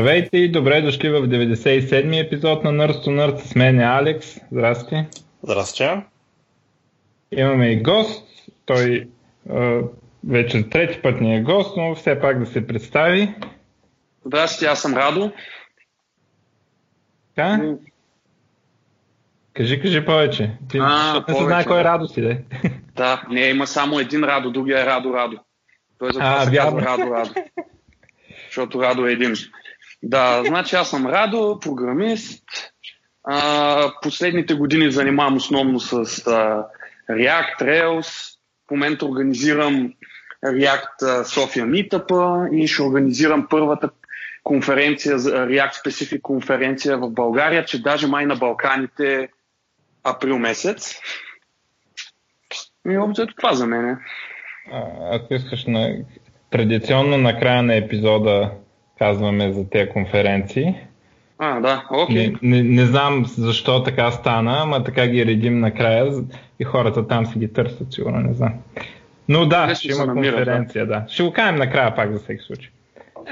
Здравейте и добре дошли в 97-ми епизод на Nurse to Nerd. С мен е Алекс. Здрасти. Здрасти. Имаме и гост. Той е, вече трети път ни е гост, но все пак да се представи. Здрасти, аз съм Радо. Така? Кажи, кажи повече. Ти А, не се знае повече, кой е да. Радо си, де. Да, не, има само един Радо, другия е Радо Радо. Той за А, това се вярно. казва Радо Радо. Защото Радо е един. Да, значи аз съм Радо, програмист. А, последните години занимавам основно с а, React, Rails. В момента организирам React София Meetup и ще организирам първата конференция, React Specific конференция в България, че даже май на Балканите април месец. И общо ето това за мен. е. А, ако искаш на... традиционно на края на епизода казваме за тези конференции. А, да, окей. Не, не, не знам защо така стана, ама така ги редим накрая и хората там си ги търсят, сигурно не знам. Но да, Лесно ще има намира, конференция, да. Ще го кажем накрая пак за всеки случай.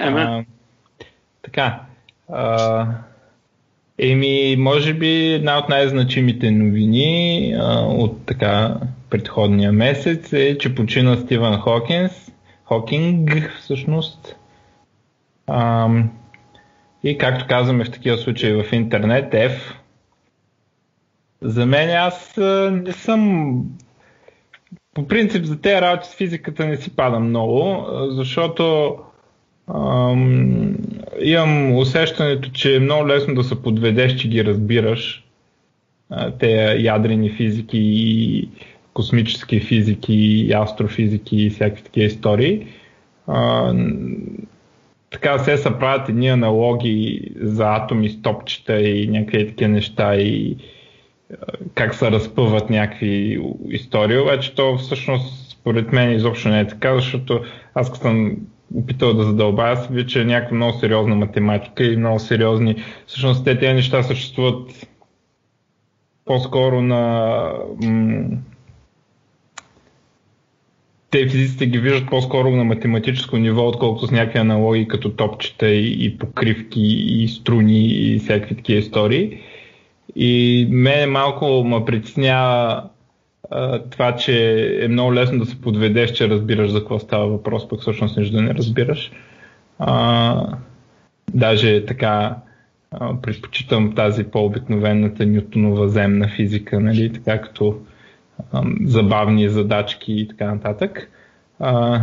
Еме, А, така. А, еми, може би една от най-значимите новини а, от така предходния месец е, че почина Стивън Хокинс, Хокинг всъщност. А, и както казваме в такива случаи в интернет, F. За мен аз не съм по принцип за тези работи с физиката не си пада много, защото ам, имам усещането, че е много лесно да се подведеш, че ги разбираш. Те ядрени физики и космически физики и астрофизики и всякакви такива истории. Така се са правят едни аналоги за атоми с топчета и някакви такива неща и как се разпъват някакви истории, обаче то всъщност според мен изобщо не е така, защото аз като съм опитал да задълбая, се вижда, че е някаква много сериозна математика и много сериозни... Всъщност те тези неща съществуват по-скоро на... М- те физиците ги виждат по-скоро на математическо ниво, отколкото с някакви аналоги като топчета и, и покривки и струни и всякакви такива истории. И мене малко ме притеснява това, че е много лесно да се подведеш, че разбираш за какво става въпрос, пък всъщност нищо да не разбираш. А, даже така а, предпочитам тази по-обикновената нютонова земна физика, нали, така като забавни задачки и така нататък. А,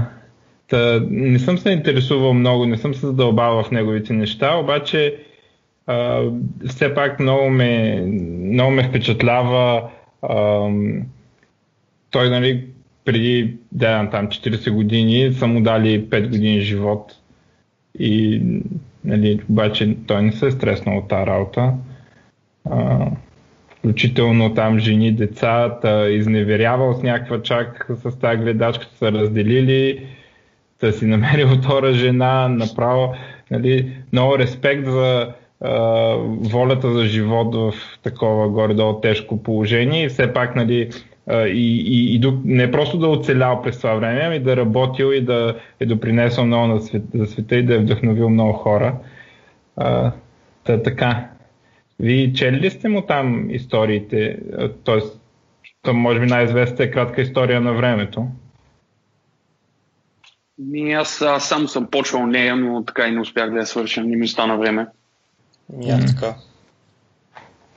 та, не съм се интересувал много, не съм се задълбавал в неговите неща, обаче а, все пак много ме, много ме впечатлява ам, той нали, преди да, там 40 години са му дали 5 години живот и нали, обаче той не се е стреснал от тази работа. А, включително там жени, децата, изневерявал с някаква чак с тази гледачка, са разделили, да си намерил втора жена, направо нали, много респект за а, волята за живот в такова горе-долу тежко положение и все пак нали, и, и, и не просто да оцелял през това време, ами да работил и да е допринесъл много на свет, за света и да е вдъхновил много хора. А, та, така. Вие чели ли сте му там историите? Тоест, то може би най-известната е кратка история на времето. ми аз, аз само съм почвал нея, но така и не успях да я свърша. Не ми стана време. Аз така.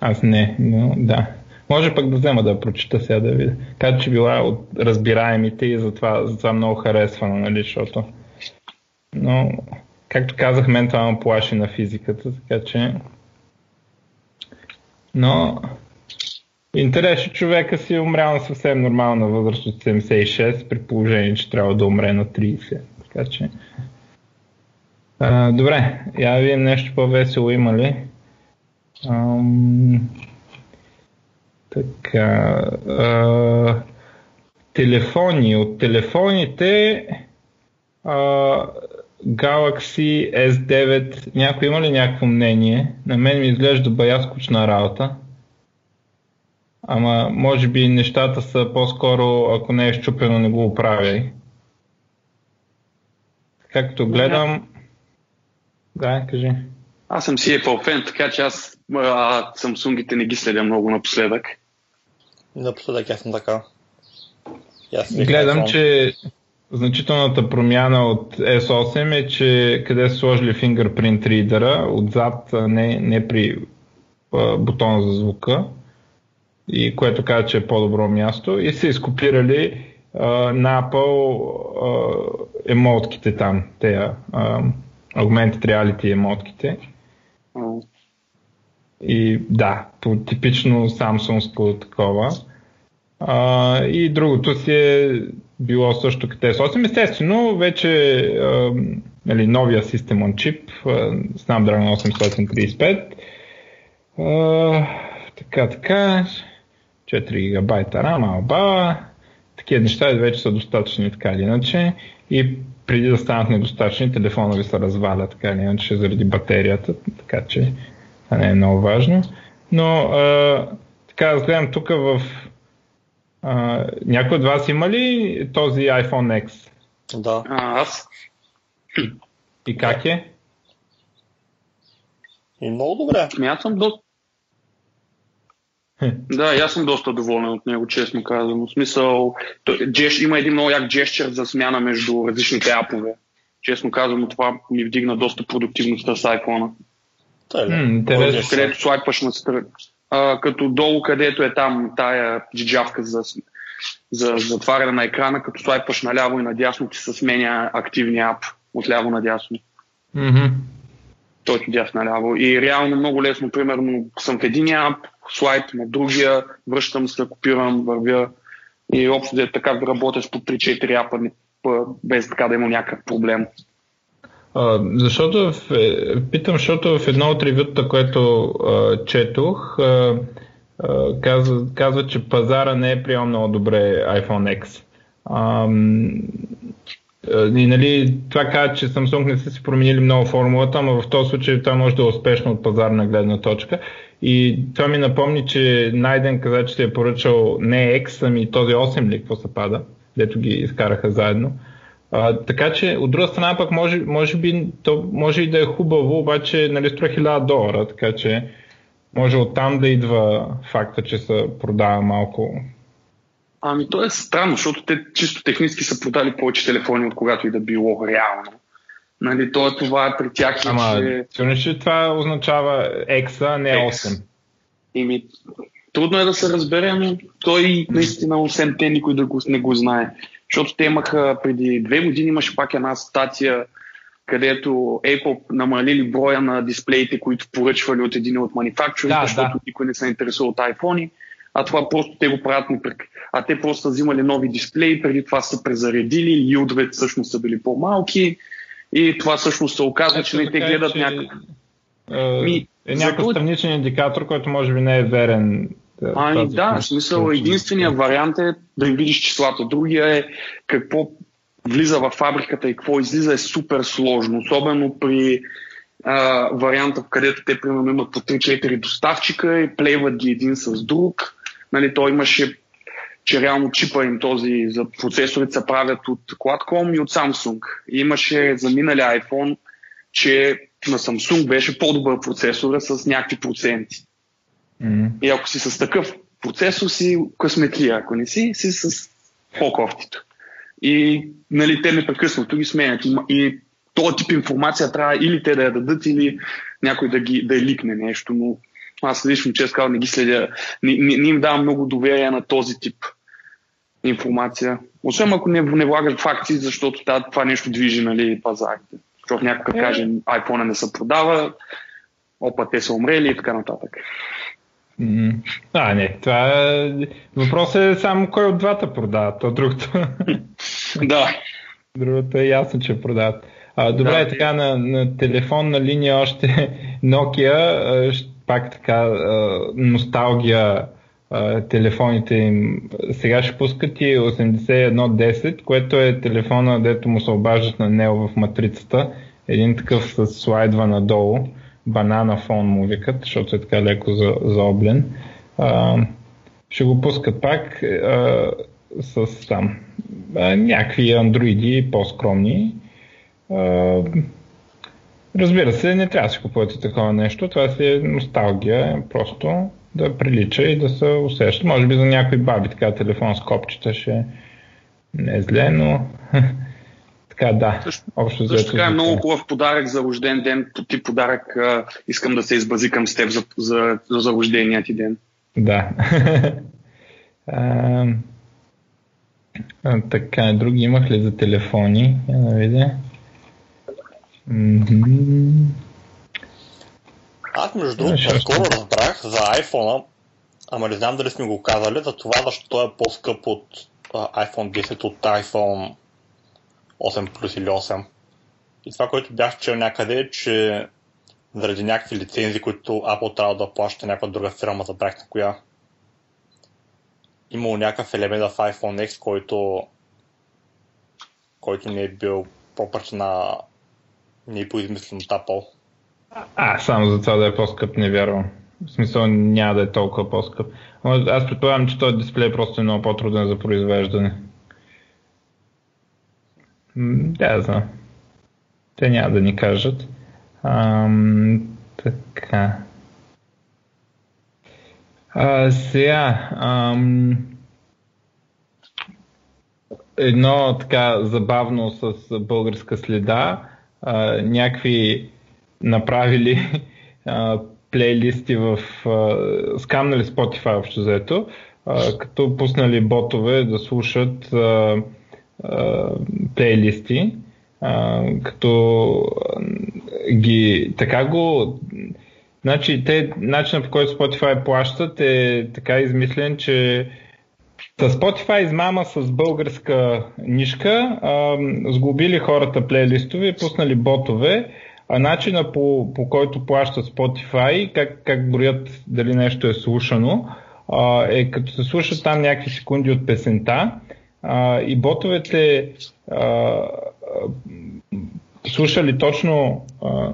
Аз не, но да. Може пък да взема да прочита сега да видя. Каза, че била от разбираемите и затова, затова много харесвана, нали, защото... Но, както казах, мен това ме плаши на физиката, така че... Но... Интересно, човека си е умрял на съвсем нормална възраст от 76, при положение, че трябва да умре на 30. Така че... А, добре, я видим нещо по-весело има ли. Ам, така. А, телефони. От телефоните а, Galaxy S9. Някой има ли някакво мнение? На мен ми изглежда бая скучна работа. Ама може би нещата са по-скоро, ако не е щупено, не го оправяй. Както гледам, Да, кажи. Аз съм си Apple фен, така че аз а, Samsung-ите не ги следя много напоследък. Напоследък аз съм така. Аз Гледам, че значителната промяна от S8 е, че къде са сложили fingerprint reader отзад, не, не при а, бутона за звука, и което казва, че е по-добро място, и са изкопирали а, на Apple а, емотките там, те а, augmented reality емотките. И да, по типично Samsung такова. А, и другото си е било също като S8. Естествено, вече а, нали, новия System on Chip, Snapdragon 835. А, така, така. 4 гигабайта RAM, алба. Такива неща вече са достатъчни така или иначе. И преди да станат недостатъчни, телефона ви се разваля така или иначе заради батерията, така че това не е много важно. Но а, така, аз гледам тук в а, някой от вас има ли този iPhone X? Да. А, аз. И как е? И много добре. Съм доста. Да, аз съм доста доволен от него, честно казвам. В смисъл, джеш, има един много як джещер за смяна между различните апове. Честно казвам, това ми вдигна доста продуктивността с iPhone. Mm, където слайпаш на страна. като долу, където е там тая джиджавка за, за затваряне на екрана, като слайпаш наляво и надясно ти се сменя активния ап от ляво надясно. Mm-hmm. Той ти дясно наляво. И реално много лесно, примерно, съм в един ап, слайд на другия, връщам се, копирам, вървя и общо е така работиш по 3-4 апа, без така да има някакъв проблем. А, защото, в, е, питам, защото в едно от ревюта, което а, четох, а, а, казва, казва, че пазара не е приел много добре iPhone X. А, и нали, това казва, че Samsung не са си променили много формулата, но в този случай това може да е успешно от пазарна гледна точка. И това ми напомни, че Найден каза, че се е поръчал не X, ами този 8 ли, какво се пада, дето ги изкараха заедно. А, така че, от друга страна пък може, може би, то може и да е хубаво, обаче нали, струва 1000 долара, така че може оттам да идва факта, че се продава малко. Ами то е странно, защото те чисто технически са продали повече телефони от когато и да било реално. Нали, то, това е при тях. Ама, че... сигурно, че това означава X, а не 8. Ими, трудно е да се разбере, но той наистина, освен те, никой да го, не го знае. Защото те имаха преди две години имаше пак една статия, където Apple намалили броя на дисплеите, които поръчвали от един от манифакторите, да, защото да. никой не се интересува от iPhone, а това просто те го правят непрек. А те просто са взимали нови дисплеи, преди това са презаредили, юдовете всъщност са били по-малки и това всъщност се оказва, че не те гледат че... някакъв. Е, някакъв страничен индикатор, който може би не е верен Ами да, в смисъл единствения вариант е да им видиш числата. Другия е какво влиза в фабриката и какво излиза е супер сложно. Особено при а, варианта, където те примерно имат по 3-4 доставчика и плейват ги един с друг. Нали, той имаше че реално чипа им този за процесорите се правят от Qualcomm и от Samsung. И имаше за минали iPhone, че на Samsung беше по-добър процесор с някакви проценти. Mm-hmm. И ако си с такъв процесор си късметлия, ако не си, си с по-кофтито. И нали, те непрекъснато ги сменят. И, и този тип информация трябва или те да я дадат, или някой да, ги, да е ликне нещо. Но аз лично, честно не ги следя. Не, не, не им давам много доверие на този тип информация. Освен ако не, не влагаш факти, защото това нещо движи нали, пазарите. Защото някой. Е. каже, iPhone не се продава, опа, те са умрели и така нататък. А, не, това е... Въпросът е само кой от двата продават, а другото. да. Другото е ясно, че продават. А, добре, да. така на, на телефонна линия още Nokia, пак така носталгия телефоните им. Сега ще пускат и 8110, което е телефона, дето му се обаждат на него в матрицата. Един такъв с слайдва надолу банана фон му викат, защото е така леко за, заоблен. А, ще го пускат пак а, с там а, някакви андроиди по-скромни. А, Разбира се, не трябва да си купувате такова нещо. Това си е носталгия, просто да прилича и да се усеща. Може би за някои баби така телефон с копчета ще не е зле, но така да. Също, общо също така е много хубав подарък за рожден ден. По ти подарък а, искам да се избазикам с теб за, за, за, за рождения ти ден. Да. а, а, така, други имах ли за телефони? Я да видя. Аз между другото скоро разбрах за iPhone, ама не знам дали сме го казали, за това защо е по-скъп от iPhone 10 от iPhone 8 плюс или 8. И това, което бях чел някъде е, че заради някакви лицензии, които Apple трябва да плаща някаква друга фирма, забрах на коя. Имало някакъв елемент в iPhone X, който, който не е бил пропърч на не е поизмислен от Apple. А, само за това да е по-скъп не вярвам. В смисъл няма да е толкова по-скъп. Аз предполагам, че този дисплей просто е много по-труден за произвеждане. Да, знам. Те няма да ни кажат. Ам, така. А, сега, ам, едно така забавно с българска следа, а, някакви направили а, плейлисти в... А, скамнали Spotify общо заето, а, като пуснали ботове да слушат а, плейлисти, а, като ги... Така го... Значи, те, начинът по който Spotify плащат е така измислен, че с Spotify измама с българска нишка, а, сглобили хората плейлистове, пуснали ботове, а начина по, по който плащат Spotify, как, как броят дали нещо е слушано, а, е като се слушат там някакви секунди от песента а, и ботовете а, слушали точно а,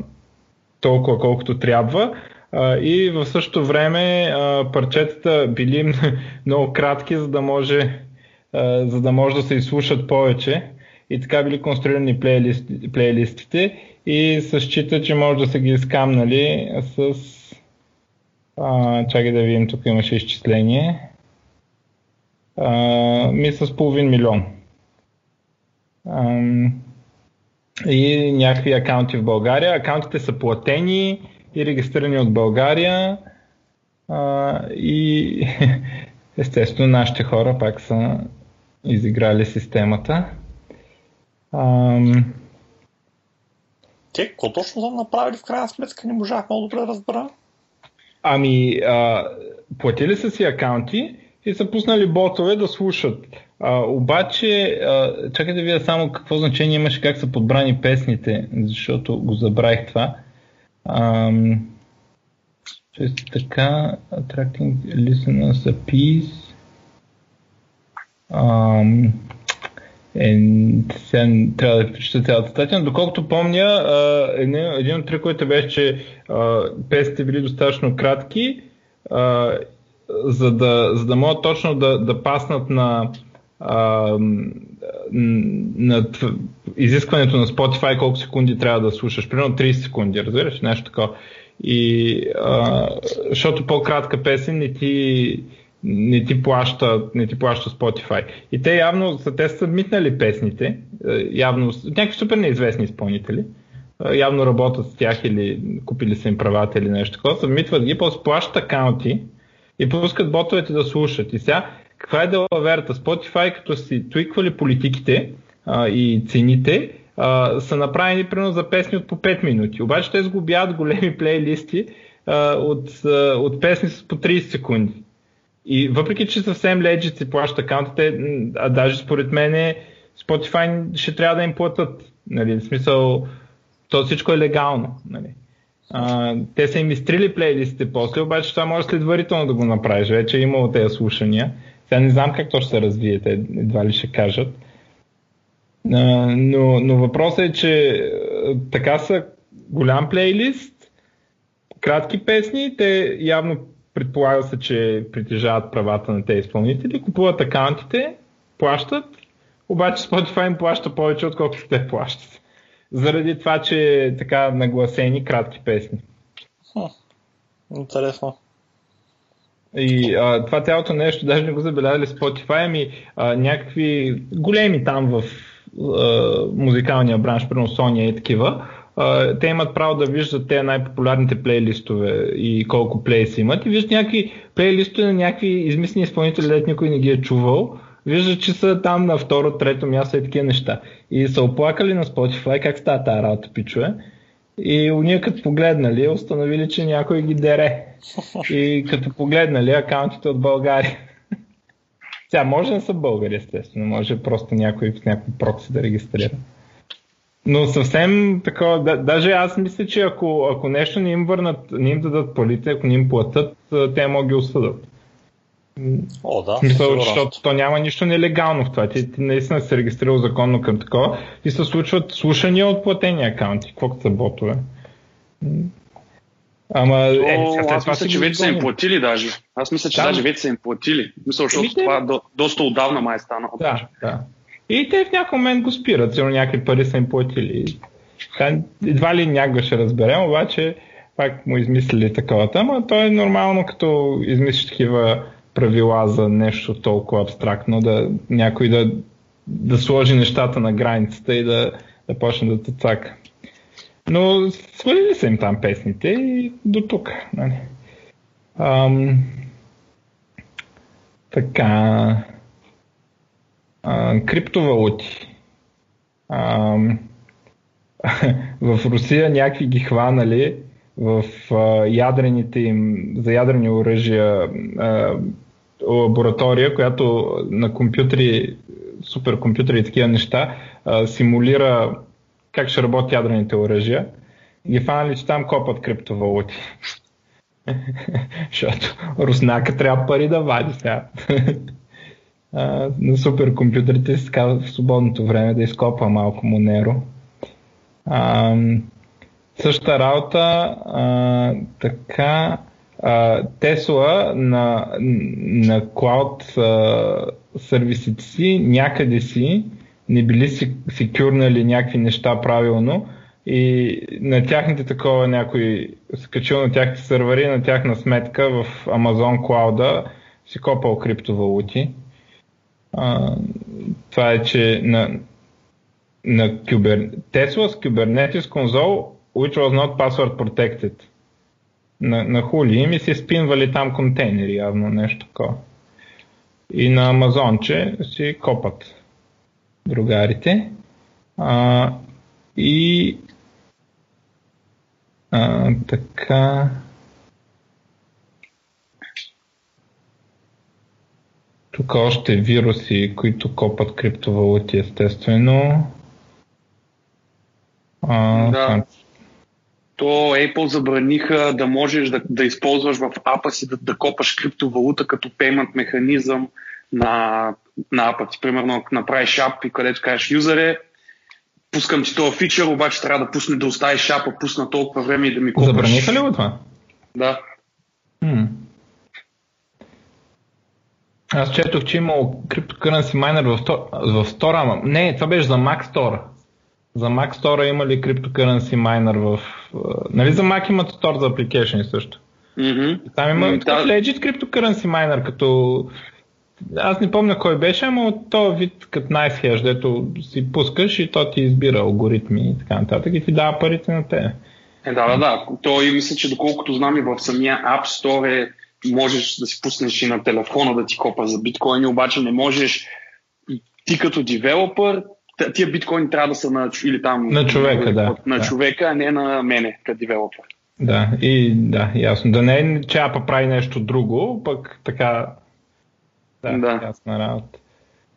толкова колкото трябва. А, и в същото време а, парчетата били много кратки, за да може, а, за да може да се изслушат повече. И така били конструирани плейлист, плейлистите. И се счита, че може да са ги изкамнали с... А, чакай да видим, тук имаше изчисление. А, ми с половин милион. А, и някакви акаунти в България. Акаунтите са платени и регистрирани от България. А, и естествено нашите хора пак са изиграли системата. Ам... Те, какво точно са направили в крайна сметка, не можах много добре да разбера. Ами, а, платили са си акаунти и са пуснали ботове да слушат. А, обаче, а, чакайте да видя само какво значение имаше, как са подбрани песните, защото го забравих това. Ам, често така, attracting listeners a piece. Ам, е, сега трябва да прочета цялата статия, но доколкото помня, един, един от триковете беше, че песните били достатъчно кратки, а, за, да, за да могат точно да, да паснат на, а, на изискването на Spotify колко секунди трябва да слушаш. Примерно 30 секунди, разбираш? Нещо такова. И, а, защото по-кратка песен не ти не ти плаща, не ти плаща Spotify. И те явно са, те са митнали песните, явно някакви супер неизвестни изпълнители, явно работят с тях или купили са им правата или нещо такова, събмитват ги, после плащат акаунти и пускат ботовете да слушат. И сега, каква е делаверата? Spotify, като си твиквали политиките а, и цените, а, са направени примерно за песни от по 5 минути. Обаче те сгубяват големи плейлисти а, от, а, от песни с по 30 секунди. И въпреки, че съвсем legit си плаща акаунтите, а даже според мен Spotify ще трябва да им платят. Нали? В смисъл, то всичко е легално. Нали? А, те са им изтрили плейлистите после, обаче това може следварително да го направиш. Вече е имало тези слушания. Сега не знам как то ще се развие, те едва ли ще кажат. А, но, но въпросът е, че така са голям плейлист, кратки песни, те явно предполага се, че притежават правата на тези изпълнители, купуват акаунтите, плащат, обаче Spotify им плаща повече, отколкото те плащат. Заради това, че е така нагласени кратки песни. Хм, интересно. И а, това цялото нещо, даже не го забелязали Spotify, ами а, някакви големи там в а, музикалния бранш, примерно Sony и такива, а, те имат право да виждат те най-популярните плейлистове и колко плейс имат и виждат някакви плейлистове на някакви измислени изпълнители, дето никой не ги е чувал. Виждат, че са там на второ, трето място и такива неща. И са оплакали на Spotify как става тази работа, пичове. И уния като погледнали, установили, че някой ги дере. И като погледнали акаунтите от България. Сега може да са българи, естествено. Може просто някой в някой прокси да регистрира. Но съвсем такова, да, даже аз мисля, че ако, ако нещо не им върнат, не им дадат парите, ако не им платят, те могат ги осъдат. О, да. Смисъл, защото то няма нищо нелегално в това. Ти, ти наистина се регистрирал законно към такова и се случват слушания от платени акаунти. Какво са ботове? Ама, е, О, аз мисля, че вече са им платили даже. Аз мисля, че да. даже вече са им платили. Мисля, защото Емите... това до, доста отдавна май е станало. Да, да. И те в някакъв момент го спират, сигурно някакви пари са им платили. Едва ли някога ще разберем, обаче пак му измислили таковата, ама то е нормално, като измислиш такива правила за нещо толкова абстрактно, да някой да, да сложи нещата на границата и да, да почне да цака. Но свалили са им там песните и до тук. Нали. Ам, така. А, криптовалути. Ам, в Русия някакви ги хванали в а, ядрените им, за ядрени оръжия а, лаборатория, която на компютри, суперкомпютри и такива неща, симулира как ще работят ядрените оръжия. Ги фанали, че там копат криптовалути. Защото руснака трябва пари да вади сега. на суперкомпютрите се казва в свободното време да изкопа малко Монеро. А, същата работа, а, така, Тесла на, на клауд сервисите си някъде си не били секюрнали някакви неща правилно и на тяхните такова някой скачил на тяхните сървъри, на тяхна сметка в Amazon Cloud си копал криптовалути. А, това е, че на, на Kuber... Tesla's Kubernetes console which was not password protected на, на хули им и си спинвали там контейнери, явно нещо такова. И на Амазонче си копат другарите. А, и а, така. Тук още вируси, които копат криптовалути, естествено. А, да то Apple забраниха да можеш да, да използваш в апа си да, да копаш криптовалута като пеймент механизъм на, на апа ти. Примерно, ако направиш ап и където кажеш юзере, пускам ти този фичър, обаче трябва да пусне да оставиш апа, пусна толкова време и да ми копаш. Забраниха ли го това? Да. М. Аз четох, че имал CryptoCurrency Miner в, в Store, ама не, това беше за Mac Store. За Mac Store има ли CryptoCurrency Miner в... Нали за Mac имат Store за application също? Mm-hmm. Там има mm-hmm. такъв legit CryptoCurrency Miner, като... Аз не помня кой беше, ама от този вид като NiceHash, дето си пускаш и то ти избира алгоритми и така нататък и ти дава парите на те. Е, да, да, да. Той мисля, че доколкото знам и в самия App Store е, можеш да си пуснеш и на телефона да ти копа за биткоини, обаче не можеш ти като девелопър тия биткоини трябва да са на, или там, на човека, да. На да. човека, а не на мене, като девелопер. Да, и да, ясно. Да не е, че Апа прави нещо друго, пък така. Да, да. ясна работа.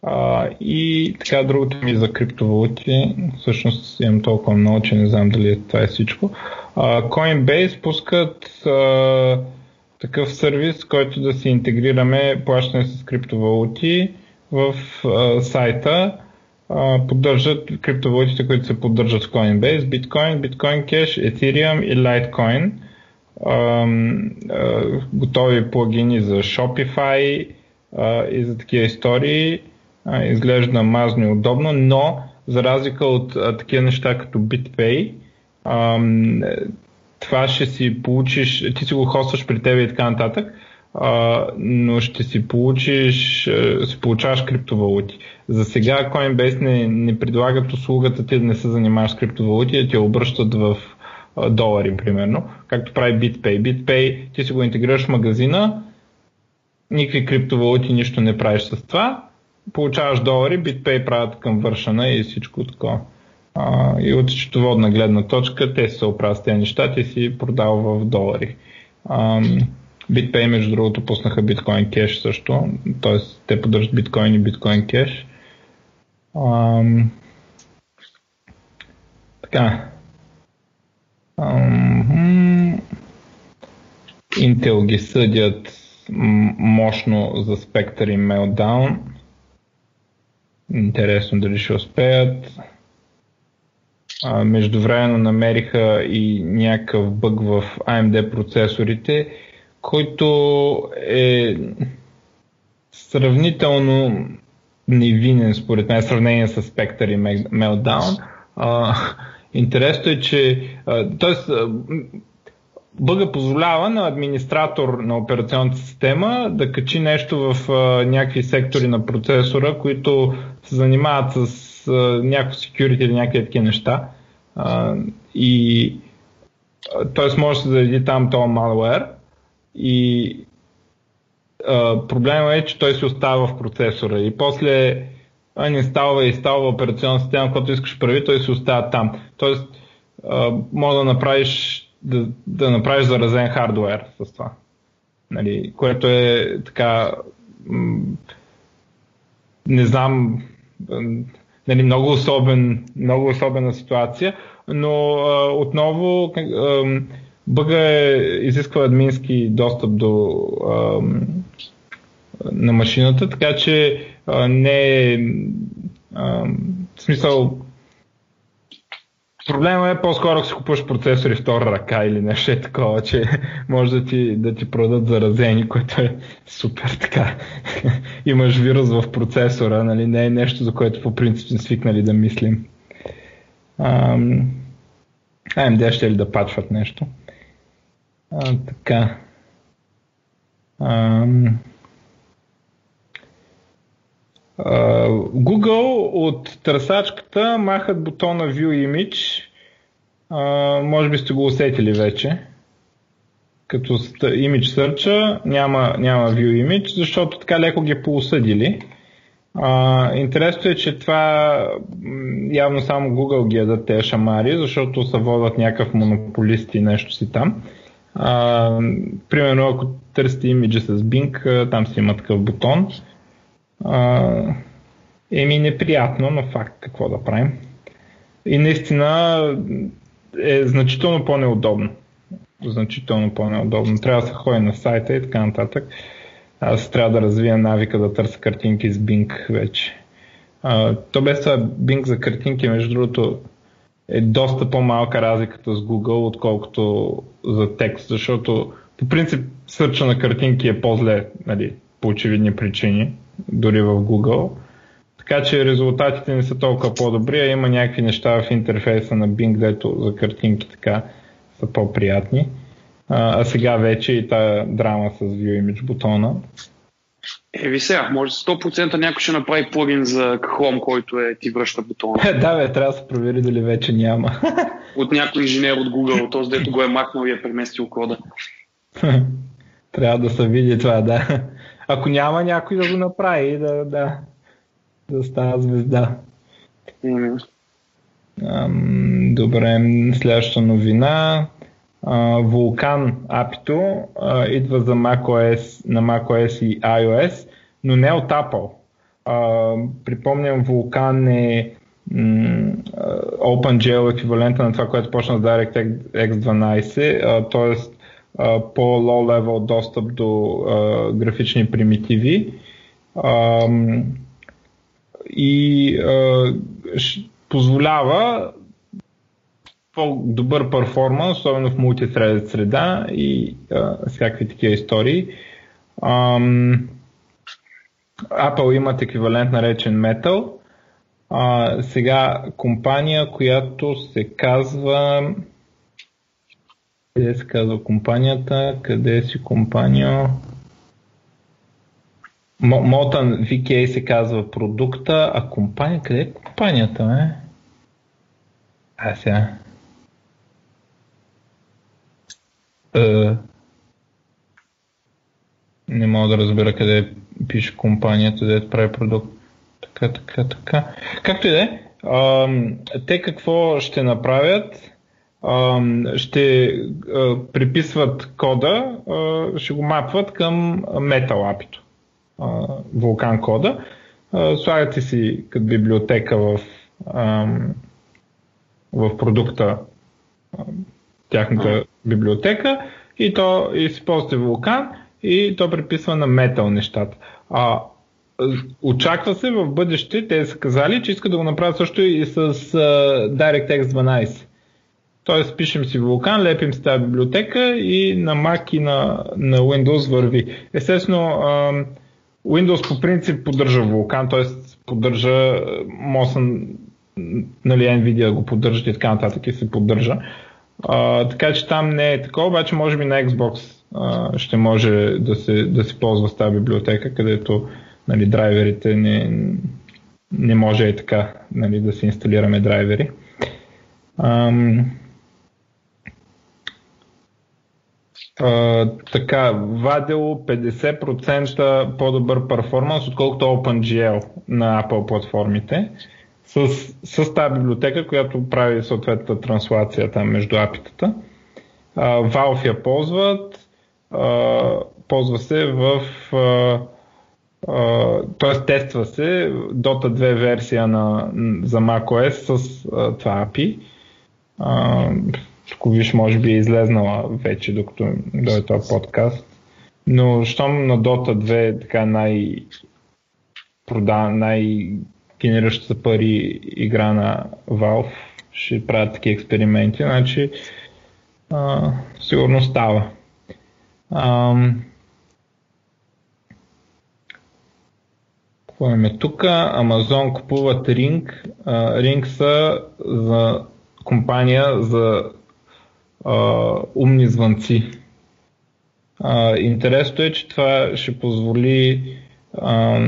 А, и така, другото ми за криптовалути, всъщност имам толкова много, че не знам дали е това е всичко. А, Coinbase пускат а, такъв сервис, който да си интегрираме плащане с криптовалути в а, сайта поддържат криптовалутите, които се поддържат в Coinbase, Bitcoin, Bitcoin Cash, Ethereum и Litecoin. готови плагини за Shopify и за такива истории. изглежда мазно и удобно, но за разлика от такива неща като BitPay, това ще си получиш, ти си го хостваш при тебе и така нататък, но ще си получиш, си получаваш криптовалути. За сега Coinbase не, не предлагат услугата ти да не се занимаваш с криптовалути, да ти обръщат в долари, примерно, както прави BitPay. BitPay ти си го интегрираш в магазина, никакви криптовалути, нищо не правиш с това, получаваш долари, BitPay правят към вършана и всичко такова. А, и от счетоводна гледна точка те се оправят с тези неща, ти си продал в долари. А, BitPay, между другото, пуснаха биткоин кеш също, т.е. те поддържат биткоин и биткоин кеш. А, така. Intel ги съдят мощно за Spectre и Meltdown. Интересно дали ще успеят. А, междувременно намериха и някакъв бъг в AMD процесорите, който е сравнително невинен според мен, в сравнение с Spectre и Meltdown. А, интересно е, че т.е. Бъга позволява на администратор на операционната система да качи нещо в а, някакви сектори на процесора, които се занимават с а, някакво security или някакви такива неща. А, и т.е. може да се зареди там този malware и проблема е, че той се остава в процесора и после а, не става и става операционна система, която искаш прави, той се остава там. Тоест, а, може да направиш да, да направиш заразен хардвер с това. Нали, което е така не знам нали, много, особен, много особена ситуация, но а, отново бъга е, изисква админски достъп до а, на машината, така че а, не е в смисъл Проблема е по-скоро, ако си купуваш процесори втора ръка или нещо е такова, че може да ти, да ти продадат заразени, което е супер така. Имаш вирус в процесора, нали? не е нещо, за което по принцип сме свикнали да мислим. Ам... AMD ще ли да пачват нещо? А, така. Ам... Google от търсачката махат бутона View Image. Може би сте го усетили вече. Като Image Search няма, няма View Image, защото така леко ги поосъдили. Uh, интересно е, че това явно само Google ги ядат тези шамари, защото са водят някакъв монополист и нещо си там. Uh, примерно ако търсите имиджа с Bing, там си има такъв бутон. А, еми неприятно, но факт какво да правим. И наистина е значително по-неудобно. Значително по-неудобно. Трябва да се ходи на сайта и така нататък. Аз трябва да развия навика да търся картинки с Bing вече. А, то без това Bing за картинки, между другото, е доста по-малка разликата с Google, отколкото за текст, защото по принцип сърча на картинки е по-зле, нали, по очевидни причини дори в Google. Така че резултатите не са толкова по-добри, а има някакви неща в интерфейса на Bing, дето за картинки така са по-приятни. А, а сега вече и тая драма с View Image бутона. Еви сега, може 100% някой ще направи плагин за Chrome, който е ти връща бутона. да, бе, трябва да се провери дали вече няма. от някой инженер от Google, този дето го е махнал и е преместил кода. трябва да се види това, да. Ако няма някой да го направи, да, да, да става звезда. Ам, добре, следваща новина. А, Вулкан апито а, идва за macOS, на macOS и iOS, но не от Apple. А, припомням, Вулкан е м, OpenGL еквивалента на това, което почна с DirectX 12, т.е по-low level достъп до а, графични примитиви а, и а, позволява по-добър перформанс, особено в мултитредед среда и а, всякакви такива истории. А, Apple имат еквивалент наречен Metal А, сега, компания, която се казва... Къде се казва компанията? Къде си компания? Motan VK се казва продукта, а компания, къде е компанията, не? А сега. Е, не мога да разбера къде пише компанията, където прави продукт. Така, така, така. Както и да е, те какво ще направят? Ще приписват кода, ще го мапват към Metal API-то. Вулкан кода. Слагате си като библиотека в, в продукта тяхната библиотека и то и си ползвате вулкан и то приписва на метал нещата. А, очаква се в бъдеще, те са казали, че искат да го направят също и с DirectX 12. Тоест пишем си вулкан, лепим си тази библиотека и на Mac и на, на Windows върви. Естествено, Windows по принцип поддържа вулкан, т.е. поддържа Mosan, нали, Nvidia го поддържа и така нататък и се поддържа. А, така че там не е такова, обаче може би на Xbox а, ще може да се, да се ползва с тази библиотека, където нали, драйверите не, не може и така нали, да се инсталираме драйвери. Ам, а, така, вадило 50% по-добър перформанс, отколкото OpenGL на Apple платформите с, с тази библиотека, която прави съответната транслация там между апитата. Valve я ползват, а, ползва се в т.е. тества се Dota 2 версия на, за macOS с а, това API. А, ако може би е излезнала вече, докато дойде този подкаст. Но щом на Dota 2 е така най прода, най генериращата пари игра на Valve ще правят такива експерименти, значи а, сигурно става. А, какво имаме тук? Amazon купуват Ring. Ring са за компания за а, умни звънци. А, интересното е, че това ще позволи а,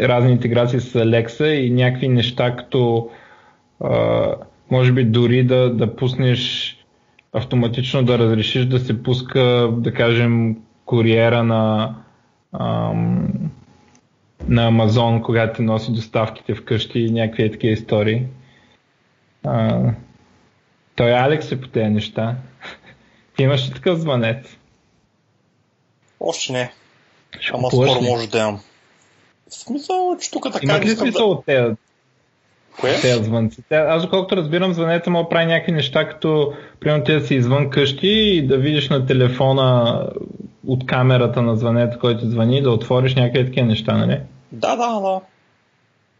разни интеграции с Alexa и някакви неща, като а, може би дори да, да пуснеш автоматично да разрешиш да се пуска, да кажем, куриера на, ам, на Амазон, когато носи доставките вкъщи и някакви такива истории. А, той Алекс е по тези неща. Имаш ли такъв звънец? Още не. Ама скоро може да имам. В смисъл, че тук така... Имат ли смисъл да... от тези Кое? Тези звънци. Аз доколкото разбирам, звънете мога прави някакви неща, като примерно ти да си извън къщи и да видиш на телефона от камерата на звънето, който звъни, да отвориш някакви такива неща, нали? Да, да, да.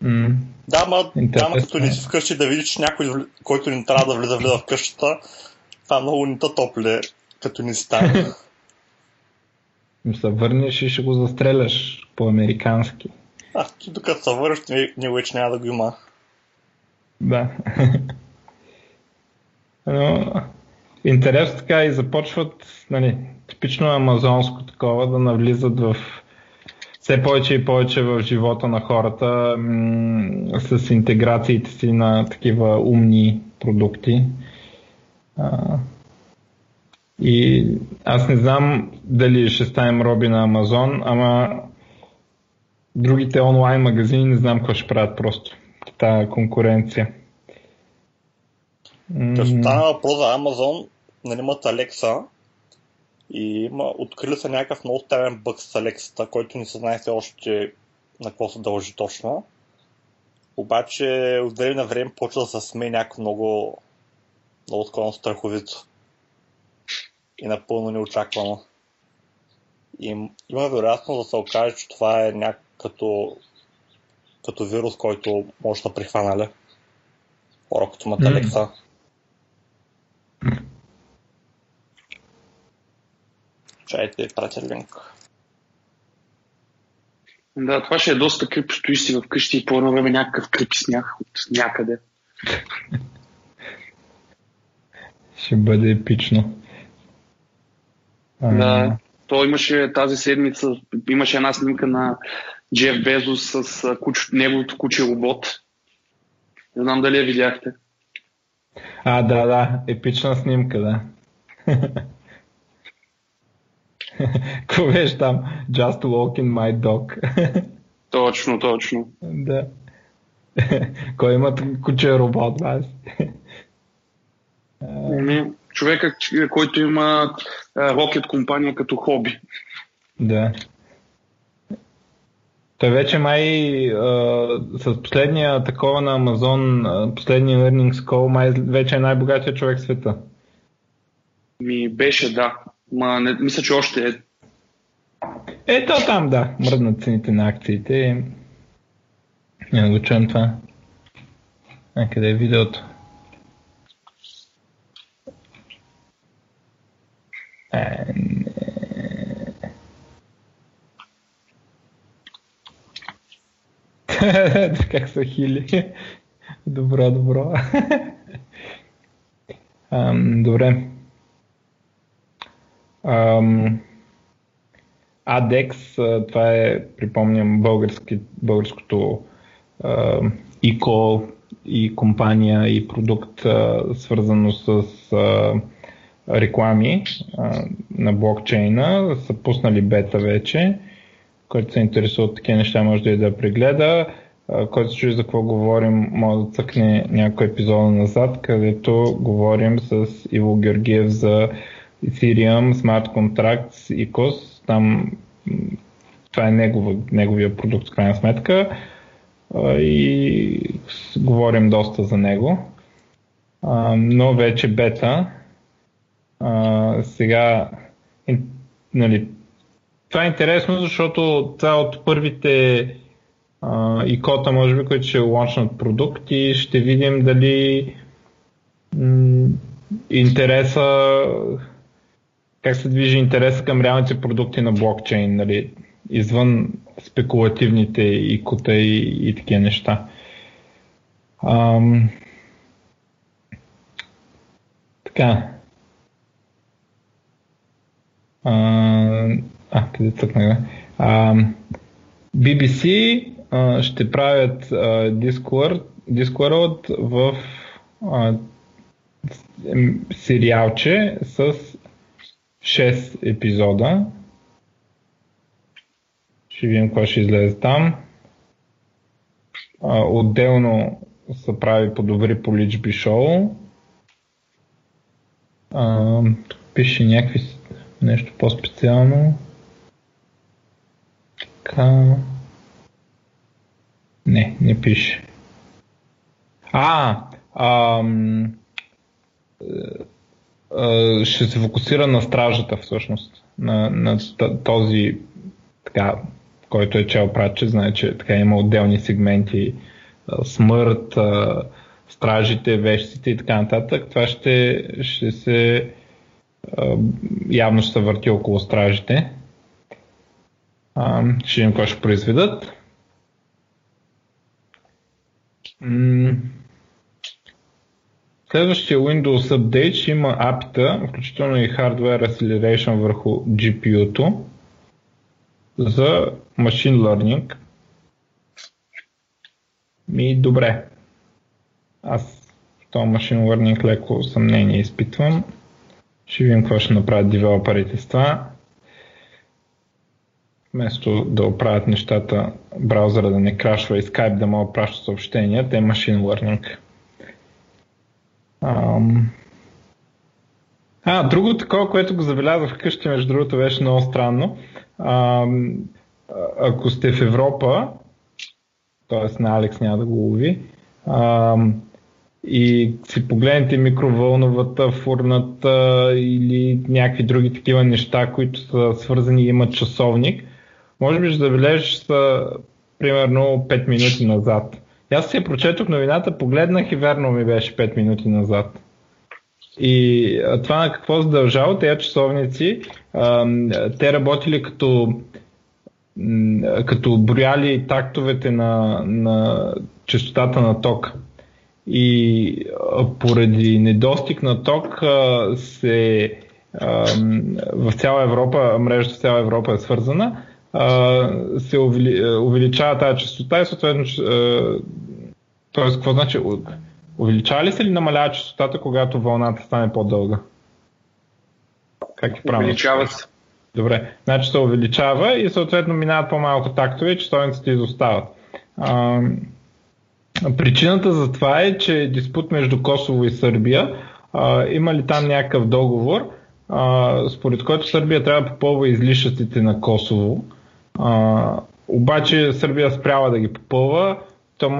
Mm. Да, ма, да, ма като ни си вкъщи да видиш някой, който ни трябва да влиза, влиза в къщата, това много ни топли, като ни стане. се върнеш и ще го застреляш по-американски. А, ти докато се върнеш, него вече няма да го има. Да. Но, интересно така и започват, нали, типично амазонско такова, да навлизат в все повече и повече в живота на хората м- с интеграциите си на такива умни продукти. А, и аз не знам дали ще станем роби на Амазон, ама другите онлайн магазини не знам какво ще правят просто тази конкуренция. Като стана въпрос за Amazon, нали имат Alexa и има, открили са някакъв много странен бък с Alexa, който не се знае все още на какво се дължи точно. Обаче от време на време почва да се смее някакво много, много такова страховито. И напълно неочаквано. И има вероятност да се окаже, че това е някакво като като вирус, който може да прихванали хора като Маталекса. Mm. Чайте, пратя линк. Да, това ще е доста крип, стоиш си вкъщи и по едно време някакъв крип снях от някъде. ще бъде епично. Да, то имаше тази седмица, имаше една снимка на Джеф Безос с куч, неговото куче робот. Не знам дали я видяхте. А, да, да, епична снимка, да. Какво беше там? Just walking my dog. точно, точно. Да. Кой има куче робот, аз? Човека, който има рокет компания като хоби. Да. Той вече май а, с последния такова на Амазон, последния earnings call, май вече е най-богатия човек в света. Ми беше, да. Ма не, мисля, че още е. Ето там, да. Мръднат цените на акциите. Не го чуем това. А къде е видеото? А, не. как са хили. Добро, добро. Ам, добре. Ам, ADEX, това е, припомням, български, българското а, ИКО и компания и продукт, а, свързано с а, реклами а, на блокчейна. Са пуснали бета вече който се интересува от такива неща, може да и да прегледа. Който се чуи за какво говорим, може да цъкне някой епизода назад, където говорим с Иво Георгиев за Ethereum, Smart Contracts и COS. Там това е негов, неговия продукт, в крайна сметка. И говорим доста за него. Но вече бета. Сега, нали, това е интересно, защото това е от първите икота, може би, които ще лончнат продукт и ще видим дали интереса, как се движи интереса към реалните продукти на блокчейн, нали, извън спекулативните икота и, и такива неща. Ам... Така. А, а, къде цъкнах? BBC а, ще правят а, Discord, Discord в а, сериалче с 6 епизода. Ще видим какво ще излезе там. А, отделно се прави подобри по личби шоу. А, пише някакви нещо по-специално. Така. Не, не пише. А, ам, ще се фокусира на стражата всъщност. На, на този, така, който е чел пратче, знае, че така има отделни сегменти смърт, стражите, вещите и така нататък. Това ще, ще се явно ще се върти около стражите. Ще видим какво ще произведат. Следващия Windows Update ще има апита, включително и Hardware Acceleration върху GPU-то за Machine Learning. Ми добре. Аз в този Machine Learning леко съмнение изпитвам. Ще видим какво ще направят девелоперите с това вместо да оправят нещата, браузъра да не крашва и Skype да мога праща съобщения, те машин learning. Ам... А, друго такова, което го забелязах вкъщи, между другото, беше много странно. Ам, ако сте в Европа, т.е. на Алекс няма да го лови, ам, и си погледнете микровълновата, фурната или някакви други такива неща, които са свързани и имат часовник, може би ще забележиш примерно 5 минути назад. Аз си прочетох новината, погледнах и верно ми беше 5 минути назад. И това на какво задължава тези часовници? те работили като като брояли тактовете на, на частотата на ток. И поради недостиг на ток се в цяла Европа, мрежата в цяла Европа е свързана, се увеличава тази частота и съответно т.е. какво значи? Увеличава ли се или намалява частотата, когато вълната стане по-дълга? Как е правилно? Увеличава се. Добре, значи се увеличава и съответно минават по-малко тактове и частотниците изостават. А, причината за това е, че диспут между Косово и Сърбия а, има ли там някакъв договор, а, според който Сърбия трябва да попълва излишъците на Косово. А, обаче Сърбия спряла да ги попълва. То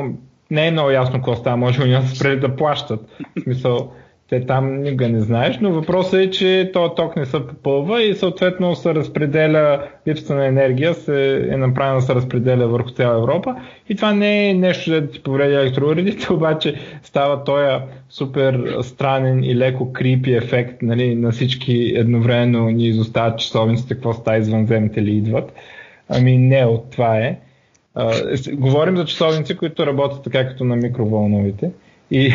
не е много ясно какво става, може би да спрели да плащат. В смисъл, те там никога не знаеш, но въпросът е, че този ток не се попълва и съответно се разпределя, липсата на енергия се е направена да се разпределя върху цяла Европа и това не е нещо, да ти повреди електроуредите, обаче става този супер странен и леко крипи ефект, нали, на всички едновременно ни изостават часовниците, какво става извънземните ли идват. Ами не от това е. Uh, говорим за часовници, които работят така като на микроволновите. И,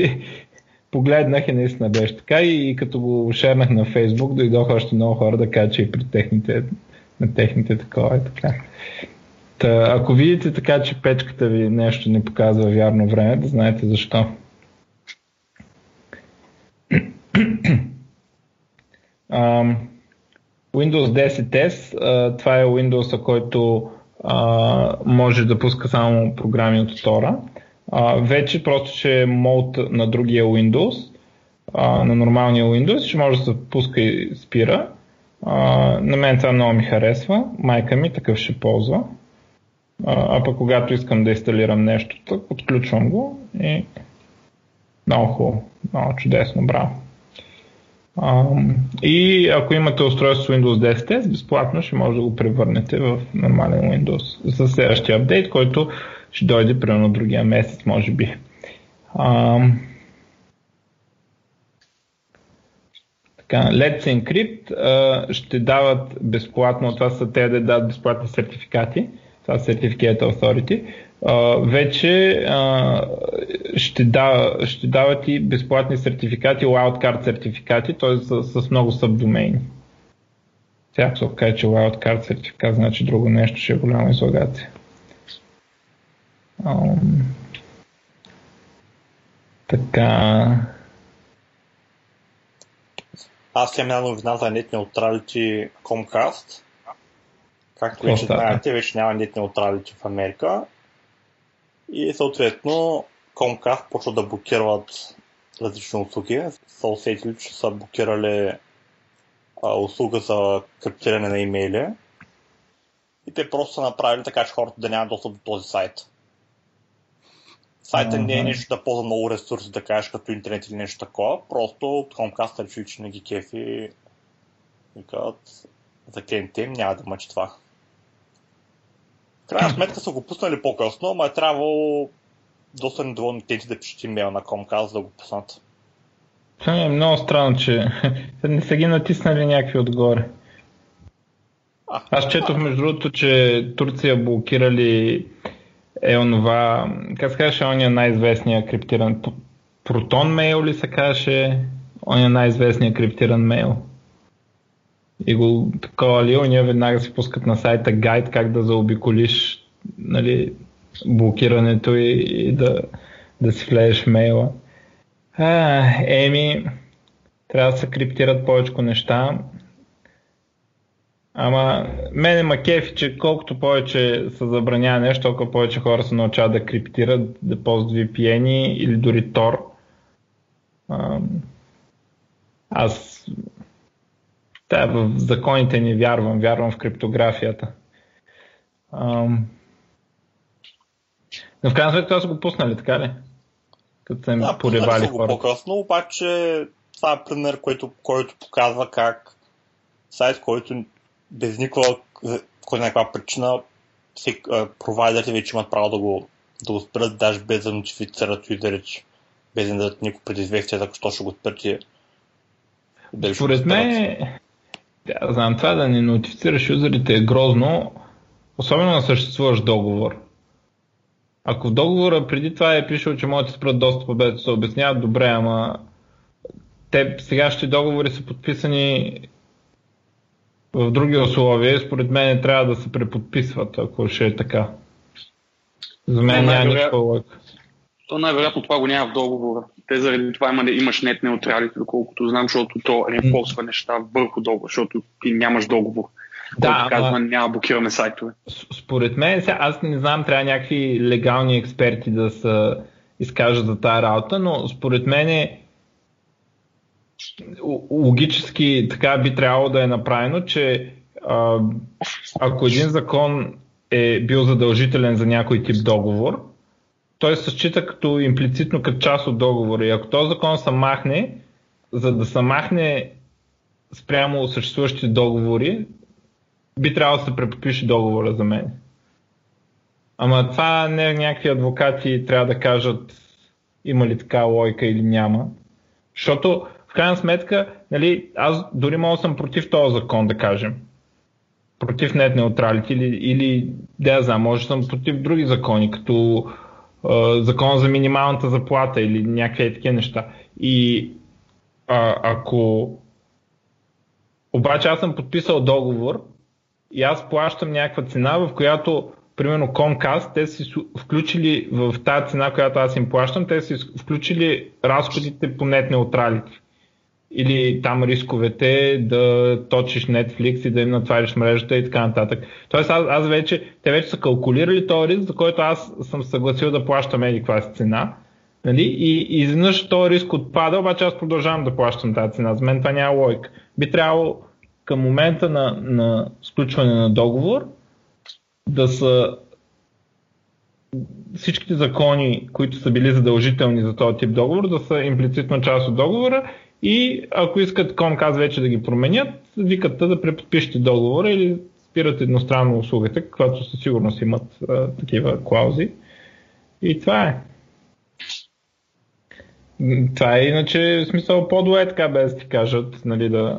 погледнах и наистина беше така и, и като го шернах на Фейсбук, дойдоха още много хора да кажат, че и при техните, на техните такова е така. Та, ако видите така, че печката ви нещо не показва вярно време, да знаете защо. Windows 10S, uh, това е Windows, който uh, може да пуска само програми от Тора. А, вече просто, че е мод на другия Windows, а, на нормалния Windows, ще може да се пуска и спира. А, на мен това много ми харесва. Майка ми такъв ще ползва. А, а пък когато искам да инсталирам нещо, так, отключвам го и много хубаво, много чудесно, браво. И ако имате устройство Windows 10 безплатно ще може да го превърнете в нормален Windows за следващия апдейт, който ще дойде примерно другия месец, може би. А, така, Let's Encrypt а, ще дават безплатно, това са те да дадат безплатни сертификати, това са Certificate Authority, Uh, вече uh, ще, да, ще дават и безплатни сертификати, wildcard сертификати, т.е. С, с много сабдомейни. Сега се окаже, че wildcard сертификат значи друго нещо, ще е голяма излагация. Um, така. Аз имам една новина за Net Neutrality Comcast. Както вече знаете, вече няма Net Neutrality в Америка. И съответно Comcast почва да блокират различни услуги. Са усетили, че са блокирали а, услуга за криптиране на имейли. И те просто са направили така, че хората да нямат достъп до този сайт. Сайта не е нещо да ползва много ресурси, да кажеш като интернет или нещо такова. Просто Comcast реши, че не ги кефи казват за клиентите им няма да мъчи това. Крайна сметка са го пуснали по-късно, но е трябвало доста недоволни клиенти да пишат имейл на Comcast да го пуснат. Това е много странно, че не са ги натиснали някакви отгоре. А, Аз четох между другото, че Турция блокирали е онова, как се казваше, ония най-известния криптиран Протон мейл ли се казваше, ония най-известния криптиран мейл. И го ли, ония веднага се пускат на сайта гайд как да заобиколиш нали, блокирането и, и да, да си влезеш мейла. А, еми, трябва да се криптират повече неща. Ама мене ма кефи, че колкото повече се забранява нещо, толкова повече хора се научават да криптират, да ползват VPN или дори Tor. Аз да, в законите не вярвам, вярвам в криптографията. Но в крайна сметка са го пуснали, така ли? Като са им да, поревали хора. по-късно, обаче това е пример, който, който показва как сайт, който без никаква, кой някаква причина, провайдерите вече имат право да го, да го спрат, даже без да нотифицират юзерите, без да дадат никакво предизвестие, ако що ще го спрат и Според мен, да, знам, това да не нотифицираш юзерите е грозно, особено на съществуващ договор. Ако в договора преди това е пишел, че могат да спрат достъпа без да се обясняват, добре, ама те сегащите договори са подписани в други условия, според мен трябва да се преподписват, ако ще е така. За мен няма никаква лък. То най-вероятно това го няма в договора. Те заради това има, имаш нет неутралите, доколкото знам, защото то реимпорсва неща върху договор, защото ти нямаш договор. Да, който казва, ама... няма блокираме сайтове. Според мен, сега, аз не знам, трябва някакви легални експерти да се изкажат за тази работа, но според мен е логически така би трябвало да е направено, че а, ако един закон е бил задължителен за някой тип договор, той се счита като имплицитно като част от договора. И ако този закон се махне, за да се махне спрямо съществуващите договори, би трябвало да се преподпише договора за мен. Ама това не някакви адвокати трябва да кажат има ли така лойка или няма. Защото в крайна сметка, нали, аз дори мога съм против този закон, да кажем. Против нет неутралите или, или да я знам, може съм против други закони, като закон за минималната заплата или някакви такива неща. И а, ако обаче аз съм подписал договор и аз плащам някаква цена, в която примерно Comcast, те си включили в тази цена, която аз им плащам, те си включили разходите по нет неутралите или там рисковете да точиш Netflix и да им натвариш мрежата и така нататък. Тоест аз, аз вече, те вече са калкулирали този риск, за който аз съм съгласил да плащам еди каква си цена. Нали? И, и изведнъж този риск отпада, обаче аз продължавам да плащам тази цена. За мен това няма лойка. Би трябвало към момента на, на сключване на договор да са всичките закони, които са били задължителни за този тип договор, да са имплицитно част от договора и ако искат Comcast вече да ги променят, викат да преподпишете договора или спират едностранно услугата, каквато със сигурност имат а, такива клаузи. И това е. Това е иначе в смисъл по-добре така без да ти кажат, нали, да...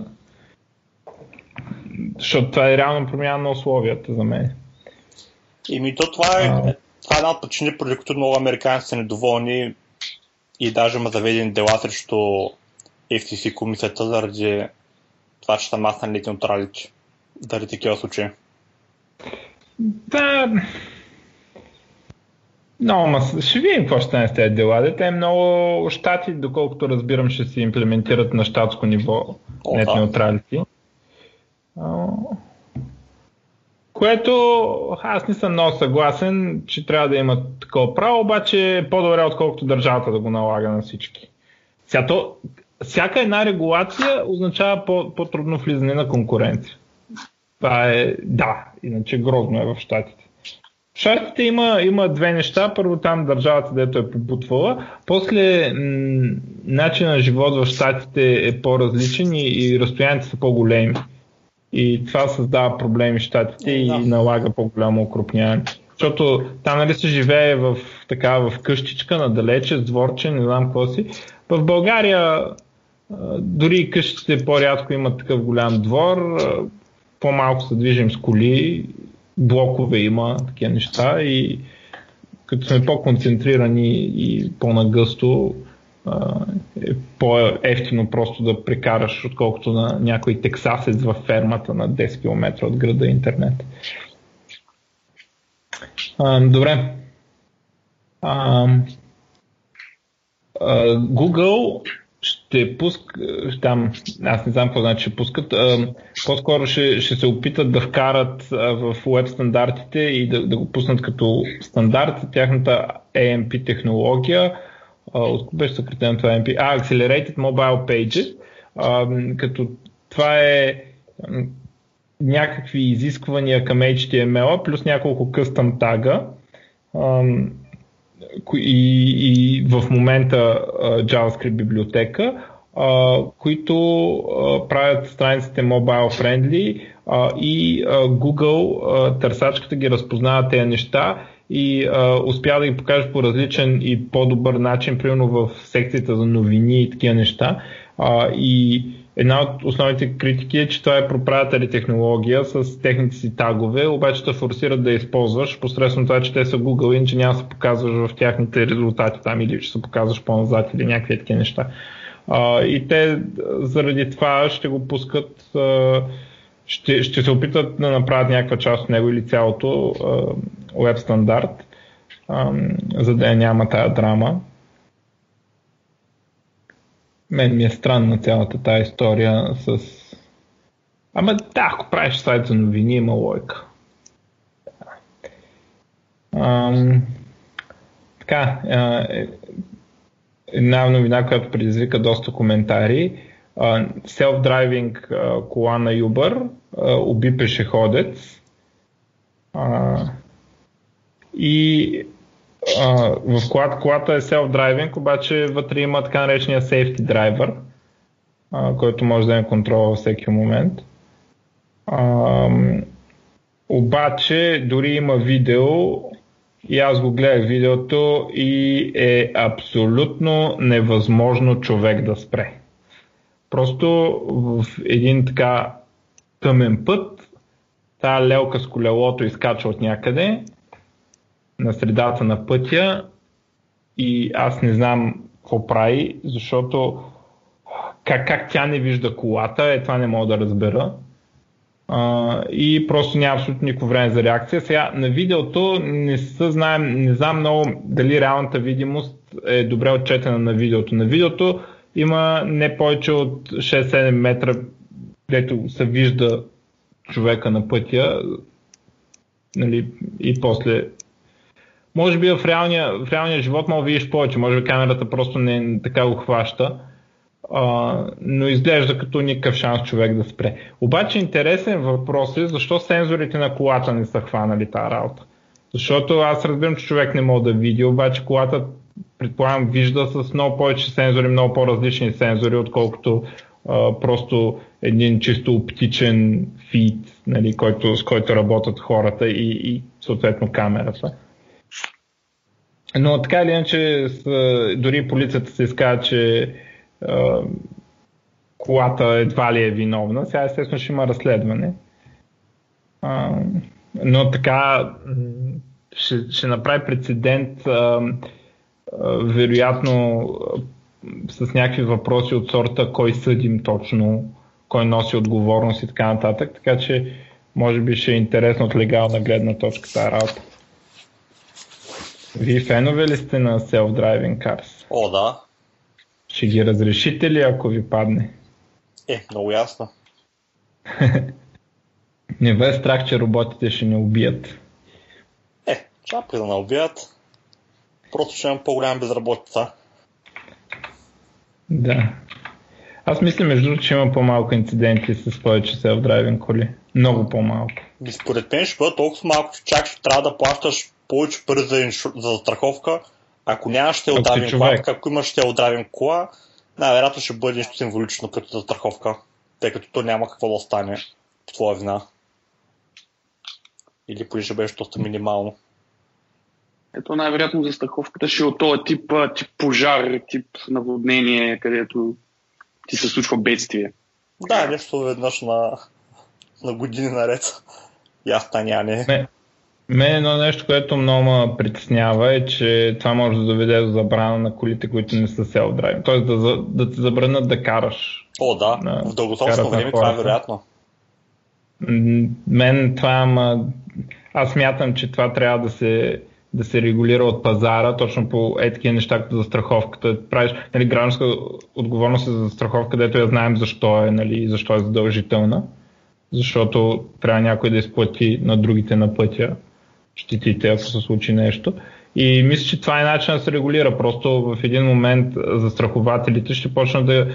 Защото това е реално промяна на условията за мен. ми то това е, а... това е една от причини, поради които много американци са недоволни и даже ма заведени дела срещу FTC комисията заради това, че са маснали неутралите. Заради такива случаи. Да. Но, ма, ще видим какво ще стане с тези дела. Те много щати, доколкото разбирам, ще се имплементират на щатско ниво нет неутралити. Което аз не съм много съгласен, че трябва да имат такова право, обаче е по-добре, отколкото държавата да го налага на всички. Сега то, всяка една регулация означава по- по-трудно влизане на конкуренция. Това е, да, иначе грозно е в Штатите. В Штатите има, има две неща. Първо там държавата, дето е побутвала. После м- начинът на живот в Штатите е по-различен и, и разстоянията са по-големи. И това създава проблеми в Штатите и да. налага по-голямо окрупняване. Защото там нали се живее в, така, в къщичка, надалече, с дворче, не знам какво си. В България дори къщите по-рядко имат такъв голям двор, по-малко се движим с коли, блокове има, такива неща и като сме по-концентрирани и по-нагъсто, е по-ефтино просто да прекараш, отколкото на някой тексасец във фермата на 10 км от града интернет. добре. Google ще пуск, там, аз не знам какво значи ще пускат, а, по-скоро ще, ще се опитат да вкарат в веб стандартите и да, да го пуснат като стандарт тяхната AMP технология, от беше съкратено това AMP, а, Accelerated Mobile Pages, а, като това е някакви изисквания към HTML плюс няколко къстъм тага, и, и в момента JavaScript библиотека, които правят страниците mobile friendly и Google търсачката ги разпознава тези неща и а, успя да ги покаже по различен и по-добър начин, примерно в секцията за новини и такива неща. А, и една от основните критики е, че това е проприятели технология с техните си тагове, обаче те форсират да използваш посредством това, че те са Google и че няма да се показваш в тяхните резултати там или че се показваш по-назад или някакви такива неща. А, и те заради това ще го пускат, а, ще, ще се опитат да направят някаква част от него или цялото а, веб стандарт, а, за да няма тая драма. Мен ми е странна цялата тази история с... Ама да, ако правиш сайт за новини, има лойка. Ам, така, е, една новина, която предизвика доста коментари. Self-driving кола на Uber уби пешеходец. И в колата, колата е self-driving, обаче вътре има така наречения safety driver, който може да е контрол във всеки момент. обаче дори има видео и аз го гледах видеото и е абсолютно невъзможно човек да спре. Просто в един така тъмен път, тая лелка с колелото изкача от някъде на средата на пътя и аз не знам какво прави, защото как, как тя не вижда колата, е това не мога да разбера. Uh, и просто няма абсолютно никакво време за реакция. Сега на видеото не, са, знаем, не знам много дали реалната видимост е добре отчетена на видеото. На видеото има не повече от 6-7 метра, където се вижда човека на пътя нали, и после може би в реалния, в реалния живот мога видиш повече, може би камерата просто не така го хваща, а, но изглежда като никакъв шанс човек да спре. Обаче интересен въпрос е защо сензорите на колата не са хванали тази работа. Защото аз разбирам, че човек не мога да види, обаче колата предполагам вижда с много повече сензори, много по-различни сензори, отколкото а, просто един чисто оптичен фид, нали, който, с който работят хората и, и съответно камерата. Но така или иначе, дори полицията се изказва, че а, колата едва ли е виновна. Сега естествено ще има разследване. А, но така ще, ще направи прецедент а, а, вероятно с някакви въпроси от сорта кой съдим точно, кой носи отговорност и така нататък. Така че може би ще е интересно от легална гледна точка тази работа. Вие фенове ли сте на self-driving cars? О, да. Ще ги разрешите ли, ако ви падне? Е, много ясно. не бе страх, че роботите ще не убият. Е, чапли да не убият. Просто ще имам по-голяма безработица. Да. Аз мисля, между другото, че има по-малко инциденти с повече self-driving коли. Много по-малко. Според мен ще бъдат толкова малко, че чак ще трябва да плащаш повече пари за, иншу... за застраховка. Ако нямаш ще отравим кола, ако имаш ще отравим кола, най-вероятно ще бъде нещо символично като застраховка, тъй като то няма какво да стане по твоя вина. Или поне ще беше доста минимално. Ето най-вероятно застраховката ще е от този тип, тип пожар, тип наводнение, където ти се случва бедствие. Да, нещо веднъж на, на години наред. И аз таня не. не. Мен едно нещо, което много ме притеснява е, че това може да доведе до забрана на колите, които не са сел драйв. Тоест да, да те забранят да караш. О, да. На, в дългосрочно време това е вероятно. Мен това, ма... аз мятам, че това трябва да се да се регулира от пазара, точно по е такива неща, като за страховката. Правиш нали, гражданска отговорност е за страховка, където я знаем защо е, нали, защо е задължителна. Защото трябва някой да изплати на другите на пътя щетите, ако се случи нещо. И мисля, че това е начин да се регулира. Просто в един момент застрахователите ще почнат да,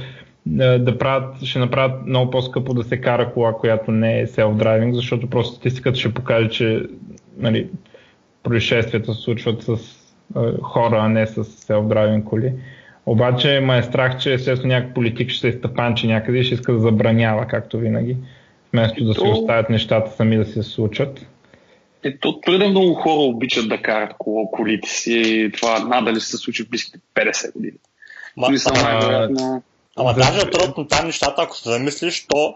да, да правят, ще направят много по-скъпо да се кара кола, която не е self-driving, защото просто статистиката ще покаже, че нали, происшествията се случват с е, хора, а не с self-driving коли. Обаче ме е страх, че естествено някакъв политик ще се изтъпанчи някъде и ще иска да забранява, както винаги, вместо да си оставят нещата сами да се случат. Ето, твърде много хора обичат да карат коло, колите си и това надали се случи в близките 50 години. Ма, а, Ама за... даже трудно на там нещата, ако се замислиш, то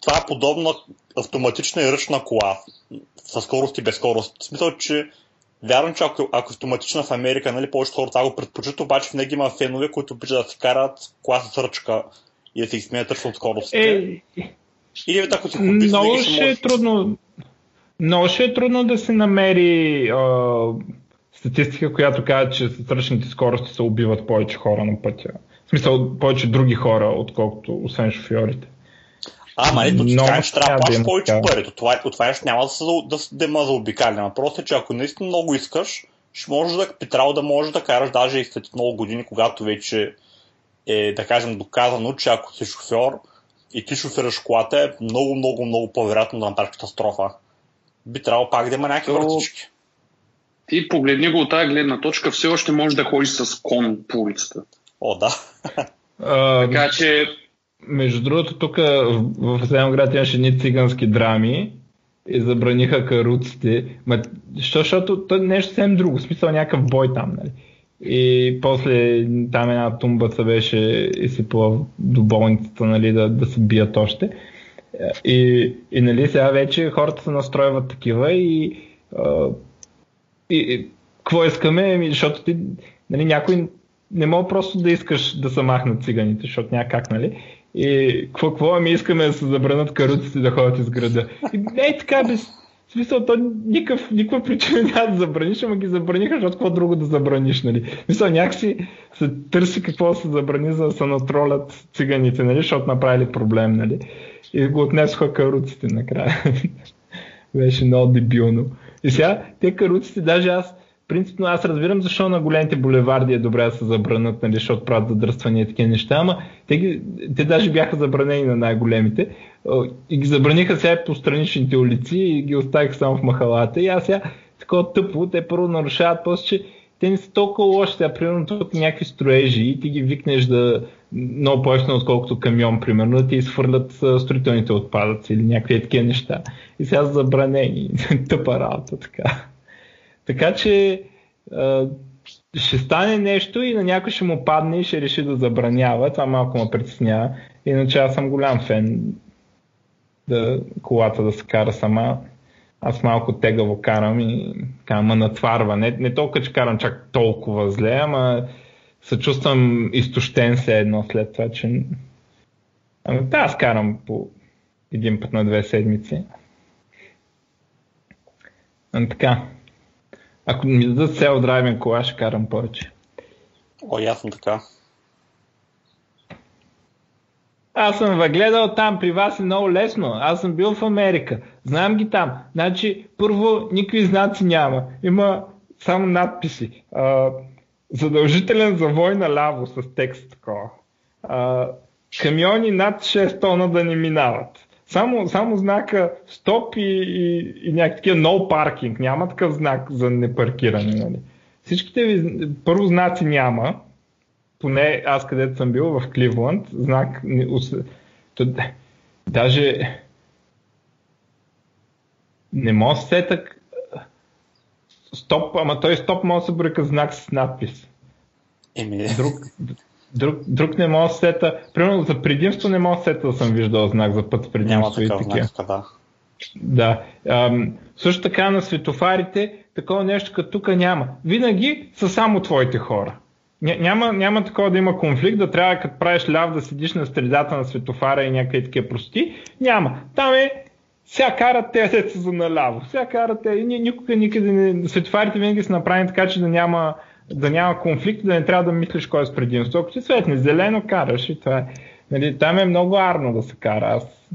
това е подобна автоматична и ръчна кола със скорост и безскорост. В смисъл, че Вярвам, че ако, ако автоматична в Америка, нали, повечето хора това го предпочитат, обаче винаги има фенове, които обичат да се карат кола с ръчка и да се изсмеят точно от скоростите. Е, Или ако си хобист, много ще, ще е трудно. Много ще е трудно да се намери а, статистика, която казва, че с ръчните скорости се убиват повече хора на пътя. В смисъл, повече други хора, отколкото освен шофьорите. Ама ето ти кажеш, че трябва да плащаш повече пари. От това, от това няма да, се, да, да има за обикаляне. Въпросът е, че ако наистина много искаш, ще можеш да, би трябвало да можеш да караш даже и след много години, когато вече е, да кажем, доказано, че ако си шофьор и ти шофираш колата, е много, много, много по-вероятно да направиш катастрофа. Би трябвало пак да има някакви То... вратички. Ти погледни го от тази гледна точка, все още можеш да ходиш с кон по улицата. О, да. така че между другото, тук в, в град имаше едни цигански драми и забраниха каруците. Ма, защо, защото то е нещо съвсем друго, в смисъл някакъв бой там, нали? И после там една тумба се беше изсипала до болницата, нали, да, да се бият още. И, и нали, сега вече хората се настройват такива и, и, и какво искаме, ами, защото ти, нали, някой не мога просто да искаш да се махнат циганите, защото няма нали? И какво, какво ми искаме да се забранат каруците да ходят из града. И не е така без смисъл, то никакъв, никаква причина няма да забраниш, ама ги забраниха, защото какво друго да забраниш, нали? В някакси се търси какво да се забрани, за да се натролят циганите, нали? Защото направили проблем, нали? И го отнесоха каруците накрая. Беше много дебилно. И сега, те каруците, даже аз, принципно аз разбирам защо на големите булеварди е добре да се забранат, нали, защото правят задръствания и такива неща, ама те, ги, те даже бяха забранени на най-големите и ги забраниха сега по страничните улици и ги оставиха само в махалата. И аз сега такова тъпо, те първо нарушават, после че те не са толкова лоши. Сега, примерно, тук някакви строежи и ти ги викнеш да много по отколкото камион, примерно, да ти изхвърлят строителните отпадъци или някакви такива неща. И сега са забранени. Тъпа работа, така. Така че ще стане нещо и на някой ще му падне и ще реши да забранява. Това малко ме притеснява. Иначе аз съм голям фен да колата да се кара сама. Аз малко тегаво карам и така ме натварва. Не, не толкова, че карам чак толкова зле, ама се чувствам изтощен се едно след това, че... Ами да, аз карам по един път на две седмици. А, така. Ако ми дадат цел драйвен кола, ще карам повече. О, ясно така. Аз съм въгледал там, при вас е много лесно. Аз съм бил в Америка. Знам ги там. Значи, първо, никакви знаци няма. Има само надписи. А, задължителен завой наляво с текст такова. А, камиони над 6 тона да не минават. Само, само знака стоп и, и, и някакви no parking. Няма такъв знак за непаркиране. Нали? Всичките ви, първо знаци няма, поне аз където съм бил в Кливланд, знак, даже не мога да сета стоп, ама той стоп може да се бръка знак с надпис. Еми. Друг, друг, друг не мога да сета. Примерно за предимство не мога да сета да съм виждал знак за път предимство Няма и такива. Да. Да. Ам, също така на светофарите такова нещо като тук няма. Винаги са само твоите хора. Няма, няма такова да има конфликт, да трябва като правиш ляв да седиш на средата на светофара и някакви такива прости. Няма. Там е сега карат те деца за наляво. Сега карат те. Никога никъде не. Светофарите винаги са направени така, че да няма, да няма конфликт, да не трябва да мислиш кой е с предимство. Ако ти светне зелено, караш и това е. Нали, там е много арно да се кара. Аз...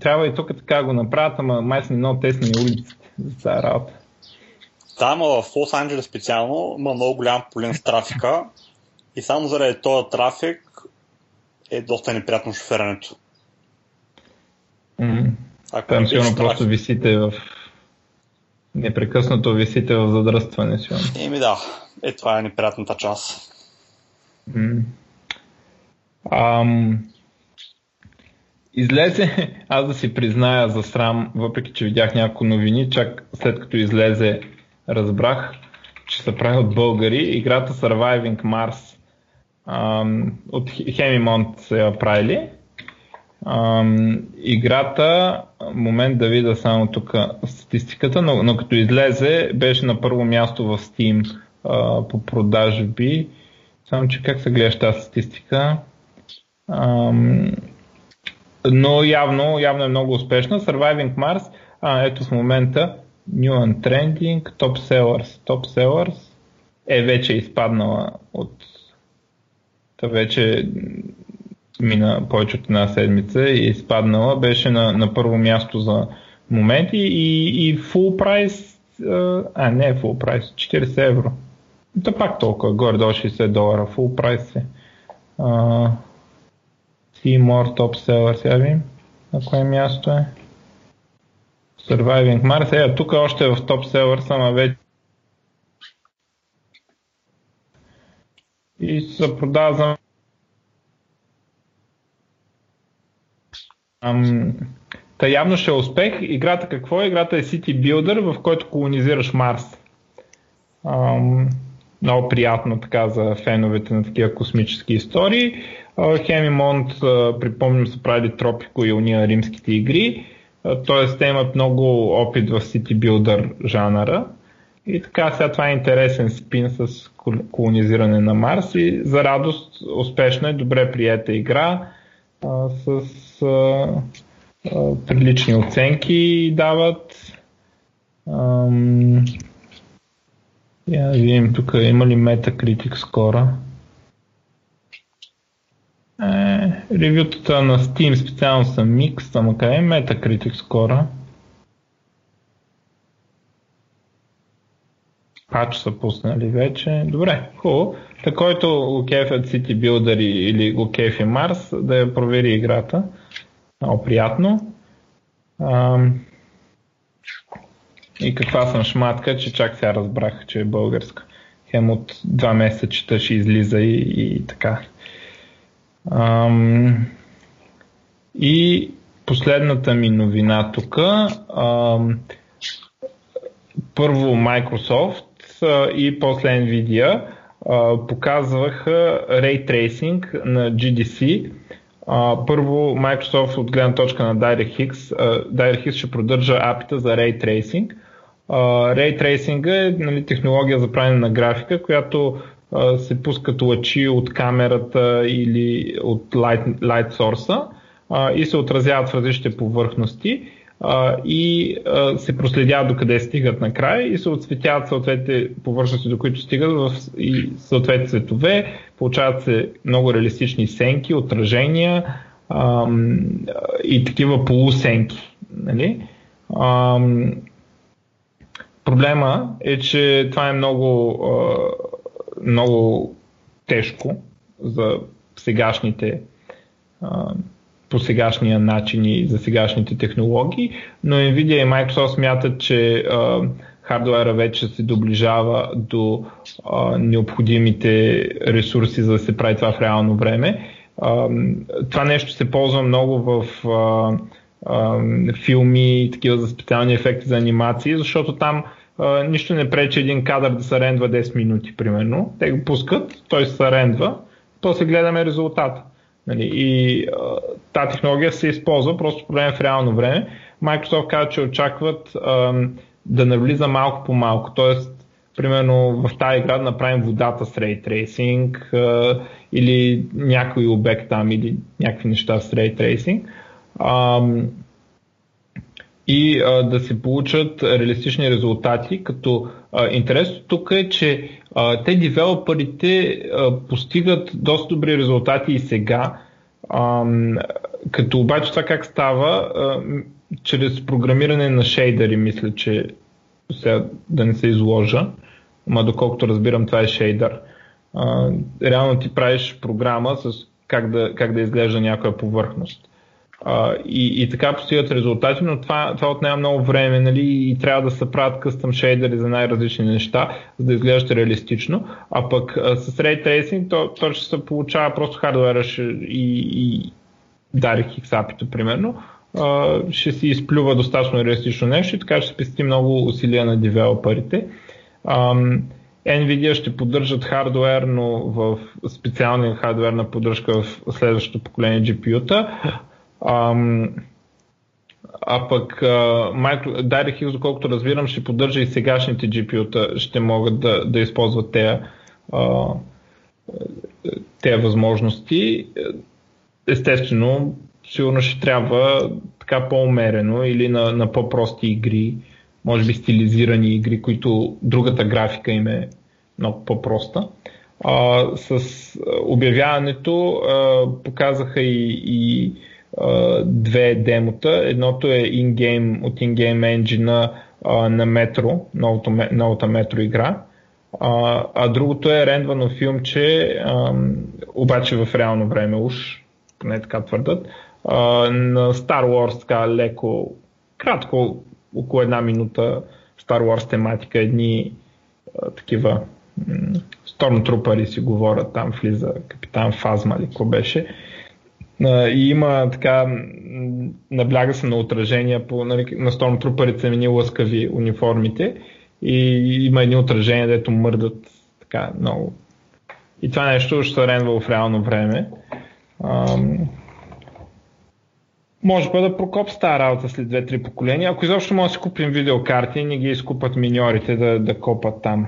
Трябва и тук така го направят, ама май са много тесни улиците за работа. Да, в Лос Анджелес специално има много голям полен с трафика и само заради този трафик е доста неприятно шофирането. Mm-hmm. Ако Там сигурно просто висите в... Непрекъснато висите в задръстване. Сигурно. Еми да, е това е неприятната част. Mm. Ам... Излезе, аз да си призная за срам, въпреки че видях няколко новини, чак след като излезе разбрах, че са прави от българи играта Surviving Mars. ам, от Hemimont са я правили. Ам, играта, момент да видя само тук статистиката, но, но като излезе беше на първо място в Steam а, по продажби. Само, че как се гледаш тази статистика? Ам, но явно, явно е много успешна. Surviving Mars, а, ето в момента New and Trending, Top Sellers. Top Sellers е вече изпаднала от... Та вече мина повече от една седмица и изпаднала. Беше на, на първо място за моменти и, и full price, а не full price, 40 евро. Та пак толкова, горе до 60 долара, full price е. Uh, see more top seller, сега видим на кое място е. Surviving Mars, е, тук още е в топ селър, ама вече и се продава за Ам, та явно ще е успех. Играта какво е? Играта е City Builder, в който колонизираш Марс. Ам, много приятно така за феновете на такива космически истории. Хемимонт, припомням, са правили Тропико и уния римските игри. Т.е. те имат много опит в City Builder жанъра. И така, сега това е интересен спин с колонизиране на Марс и за радост успешна и добре приета игра а, с а, а, прилични оценки дават. Ам, я видим тук има ли Metacritic скоро. Е, ревютата на Steam специално са микс, ама къде е Metacritic скоро? Пач са пуснали вече. Добре, хубаво. Та който го кефят City Builder или го кефи Марс, да я провери играта. Много приятно. Ам... И каква съм шматка, че чак сега разбрах, че е българска. Хем от два месеца чета ще излиза и, и така. Ам... И последната ми новина тук. Първо Microsoft и после Nvidia показваха Ray Tracing на GDC. Първо Microsoft от гледна точка на DirectX, DirectX ще продържа апита за Ray Tracing. Ray Tracing е нали, технология за правене на графика, която се пускат лъчи от камерата или от light, source и се отразяват в различните повърхности и се проследяват до къде стигат накрая и се отсветяват съответните повърхности, до които стигат в и съответни цветове, получават се много реалистични сенки, отражения и такива полусенки. Нали? Проблема е, че това е много, много тежко за сегашните по сегашния начин и за сегашните технологии, но Nvidia и Microsoft смятат, че хардуера вече се доближава до необходимите ресурси, за да се прави това в реално време. Това нещо се ползва много в филми, такива за специални ефекти за анимации, защото там нищо не пречи един кадър да се рендва 10 минути, примерно. Те го пускат, той се рендва, после гледаме резултата. Нали, и а, тази технология се използва просто по време в реално време. Microsoft казва, че очакват а, да навлиза малко по малко. Тоест, примерно в тази игра да направим водата с Ray Tracing а, или някой обект там или някакви неща с Ray Tracing. И а, да се получат реалистични резултати, като интересното тук е, че а, те девелоперите а, постигат доста добри резултати и сега, а, като обаче това как става, а, чрез програмиране на шейдери, мисля, че сега да не се изложа, ама доколкото разбирам това е шейдър. А, реално ти правиш програма с как да, как да изглежда някоя повърхност. И, и така постигат резултати, но това, това отнема много време нали, и трябва да се правят къстъм шейдери за най-различни неща, за да изглеждат реалистично. А пък а, с Ray Tracing то, то ще се получава просто хардуера и, и DirectX API, примерно, а, ще си изплюва достатъчно реалистично нещо и така ще спести много усилия на девелоперите. Nvidia ще поддържат хардвер, но в специалния хардвер на поддръжка в следващото поколение GPU-та. Ам, а пък uh, DirectX, доколкото разбирам, ще поддържа и сегашните GPU-та, ще могат да, да използват тези uh, тези възможности. Естествено, сигурно ще трябва така по-умерено или на, на по-прости игри, може би стилизирани игри, които другата графика им е много по-проста. А, с обявяването а, показаха и, и две демота. Едното е in-game, от in-game engine на Metro, новото, новата Metro игра. А, а другото е рендвано филмче, а, обаче в реално време уж, поне така твърдат, а, на Star Wars, така леко, кратко, около една минута Star Wars тематика, едни а, такива Stormtrooper си говорят, там влиза капитан Фазма или какво беше. И има така, набляга се на отражения по, нали, на Stormtrooper са мини лъскави униформите и има едни отражения, дето мърдат така много. И това нещо ще се ренва в реално време. Ам... Може да прокоп стара работа след 2-3 поколения. Ако изобщо може да си купим видеокарти, не ги изкупат миньорите да, да копат там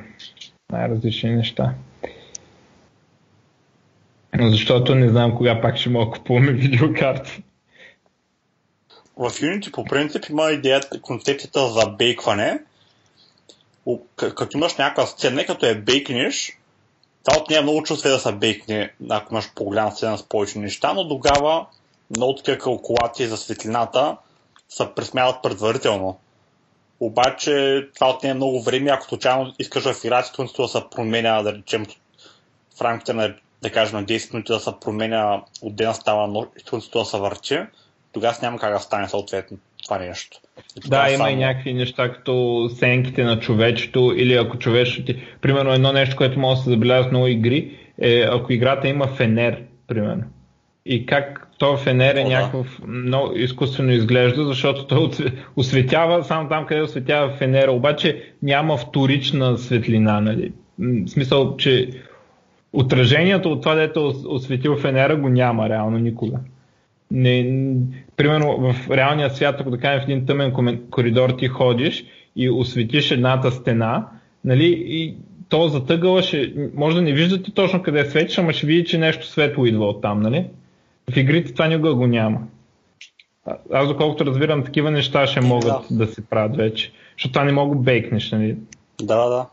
най-различни неща. Защото не знам кога пак ще мога да купуваме видеокарти. В Unity по принцип има идеята, концепцията за бейкване. Като имаш някаква сцена, като е бейкнеш, това от нея е много чувства да се бейкне, ако имаш по-голяма сцена с повече неща, но тогава много такива калкулации за светлината се пресмяват предварително. Обаче това отнема много време, ако случайно искаш играта да се променя, да речем, в рамките на, да кажем, на 10 минути да се променя от ден става нощ, да се върчи, тогава няма как да стане съответно това нещо. И да, има само... и някакви неща, като сенките на човечето или ако човечето ти... Примерно едно нещо, което може да се забелязва в много игри, е ако играта има фенер, примерно. И как то фенер е някакъв много изкуствено изглежда, защото той осветява само там, къде осветява фенера, обаче няма вторична светлина. Нали? В смисъл, че отражението от това, дето е осветил фенера, го няма реално никога. Не, примерно в реалния свят, ако да кажем в един тъмен коридор ти ходиш и осветиш едната стена, нали, и то затъгъла ще, може да не виждате точно къде светиш, ама ще види, че нещо светло идва от там, нали? В игрите това никога го няма. Аз доколкото разбирам, такива неща ще могат да, да се правят вече. Защото това не мога бейкнеш, нали? Да, да.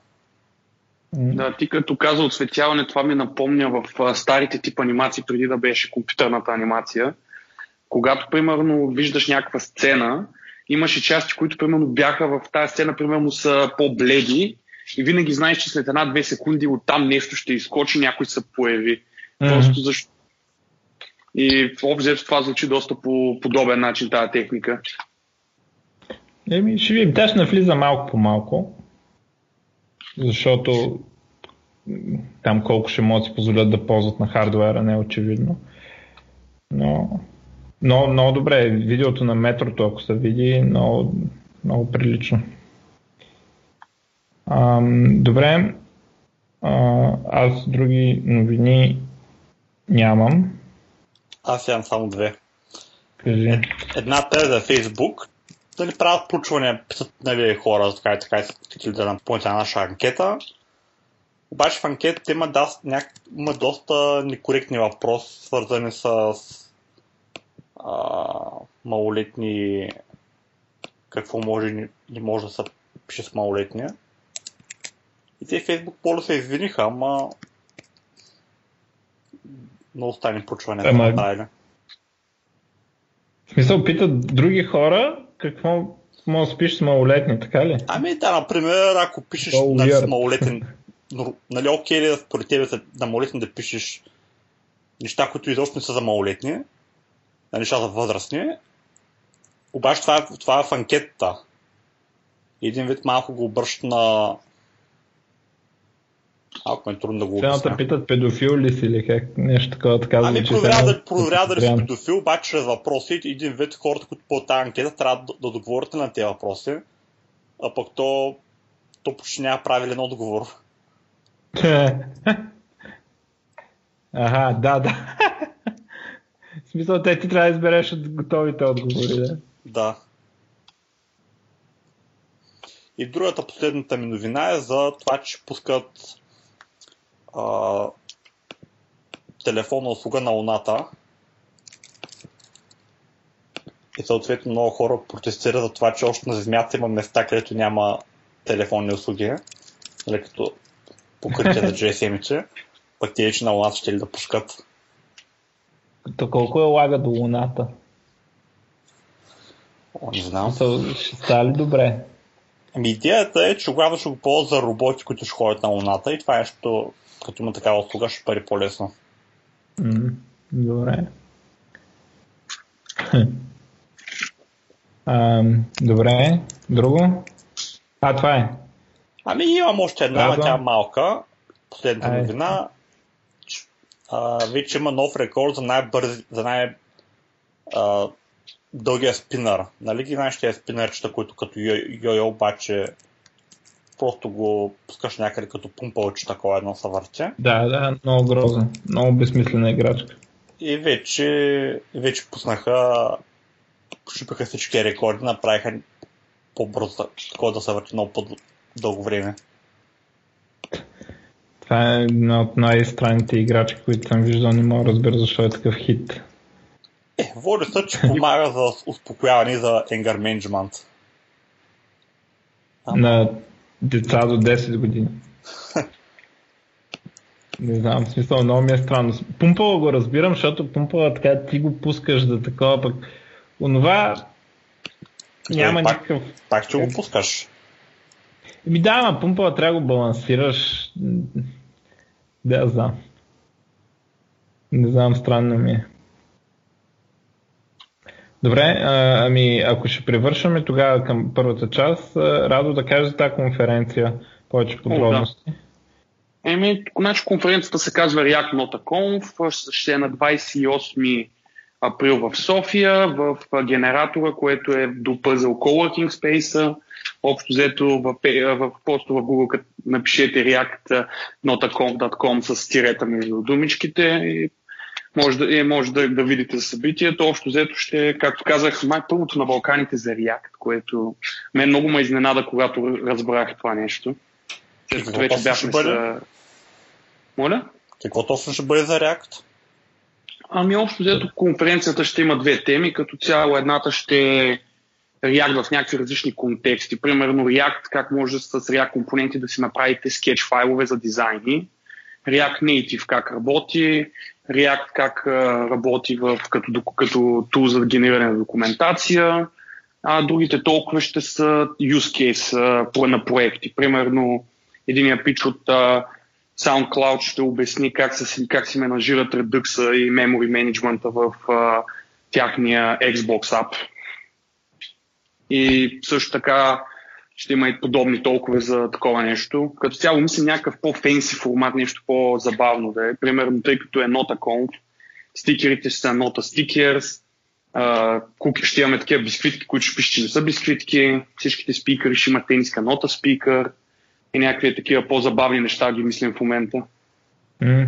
Да, ти като каза осветяване, това ми напомня в старите тип анимации, преди да беше компютърната анимация. Когато, примерно, виждаш някаква сцена, имаше части, които, примерно, бяха в тази сцена, примерно, са по-бледи и винаги знаеш, че след една-две секунди оттам нещо ще изкочи, някой се появи. Mm-hmm. Просто защото и в обзет това звучи доста по подобен начин тази техника. Еми, ще видим. Тя ще навлиза малко по малко, защото там колко ще могат да си позволят да ползват на хардуера, не е очевидно. Но, но много добре. Видеото на метрото, ако се види, много, много прилично. Ам, добре. А, аз други новини нямам. Аз имам само две. Кажи. Едната е за Фейсбук. Дали правят проучвания, писат нали, хора, така и така, искат да напълните на наша анкета. Обаче в анкетата има, да, няк... има доста некоректни въпроси, свързани с а, малолетни какво може и може да се пише с малолетния. И те Фейсбук поле се извиниха, ама много почване да направили. В смисъл, питат други хора какво може да спиш с малолетни, така ли? Ами да, например, ако пишеш oh, нали, с малолетен, нали, окей ли според тебе на малолетни да пишеш неща, които изобщо не са за малолетни, на неща за възрастни, обаче това, това е в анкетата. Един вид малко го обръща на Малко е трудно да го обясня. Сега питат педофил ли си или как нещо такова така Ами проверя, да, проверя дали си педофил, обаче чрез въпроси един вид хората, които по тази анкета трябва да, да договорят на тези въпроси, а пък то, то почти няма правилен отговор. Ага, да, да. В смисъл, те ти трябва да избереш от готовите отговори, да? Да. И другата последната ми новина е за това, че пускат а, телефонна услуга на Луната. И съответно много хора протестират за това, че още на Земята има места, където няма телефонни услуги, нали, като покритие за GSM-ите, пък те че на Луната ще ли да пускат. То колко е лага до Луната? О, не знам. Ще става ли добре? Ами идеята е, че главно ще го ползва за роботи, които ще ходят на Луната и това е нещо, като има такава услуга, ще пари по-лесно. Mm, добре. а, добре, друго? А, това е. Ами имам още една, но тя е малка. Последната новина. А, вече има нов рекорд за най-бързи, за най- а, дългия спинър. Нали ги знаеш тези спинърчета, които като йо-йо обаче просто го пускаш някъде като пумпалче такова едно са въртя. Да, да, много грозно. Много безсмислена играчка. И вече, вече пуснаха, шупиха всички рекорди, направиха по-бързо, такова да се върти много по-дълго време. Това е една от най-странните играчки, които съм виждал. Не мога да разбера защо е такъв хит. Е, води се, че помага за успокояване и за енгър менеджмент. На деца до 10 години. Не знам, в смисъл, много ми е странно. Пумпала го разбирам, защото пумпала така ти го пускаш да такова, пък онова няма пак, никакъв... Пак ще го пускаш. Еми да, ама пумпала трябва да го балансираш. Да, знам. Не знам, странно ми е. Добре, а, ами ако ще превършваме тогава към първата част, радо да кажа за тази конференция повече подробности. О, да. Еми, значи конференцията се казва React Nota Conf, ще е на 28 април в София, в генератора, което е до Puzzle Coworking Space. Общо взето в, в, просто в Google като напишете React notaconf.com с тирета между думичките и може да, е, може да, да видите събитието. Общо взето ще, както казах, май първото на Балканите за React, което мен много ме изненада, когато разбрах това нещо. След вече бяхме с... Моля? Какво точно ще бъде за React? Ами общо взето конференцията ще има две теми. Като цяло едната ще е React в някакви различни контексти. Примерно React, как може с React компоненти да си направите скетч файлове за дизайни. React Native как работи, React как работи в, като, като тул за генериране на документация, а другите толкова ще са use case на проекти. Примерно, единия пич от SoundCloud ще обясни как, се, как си менажират Redux и memory менеджмента в тяхния Xbox App. И също така ще има и подобни толкова за такова нещо. Като цяло мисля някакъв по-фенси формат, нещо по-забавно да е. Примерно, тъй като е нота conf, стикерите ще са нота stickers, куки ще имаме такива бисквитки, които ще пишат, че не са бисквитки, всичките спикъри ще имат тениска нота спикър и някакви такива по-забавни неща ги мислим в момента. Mm.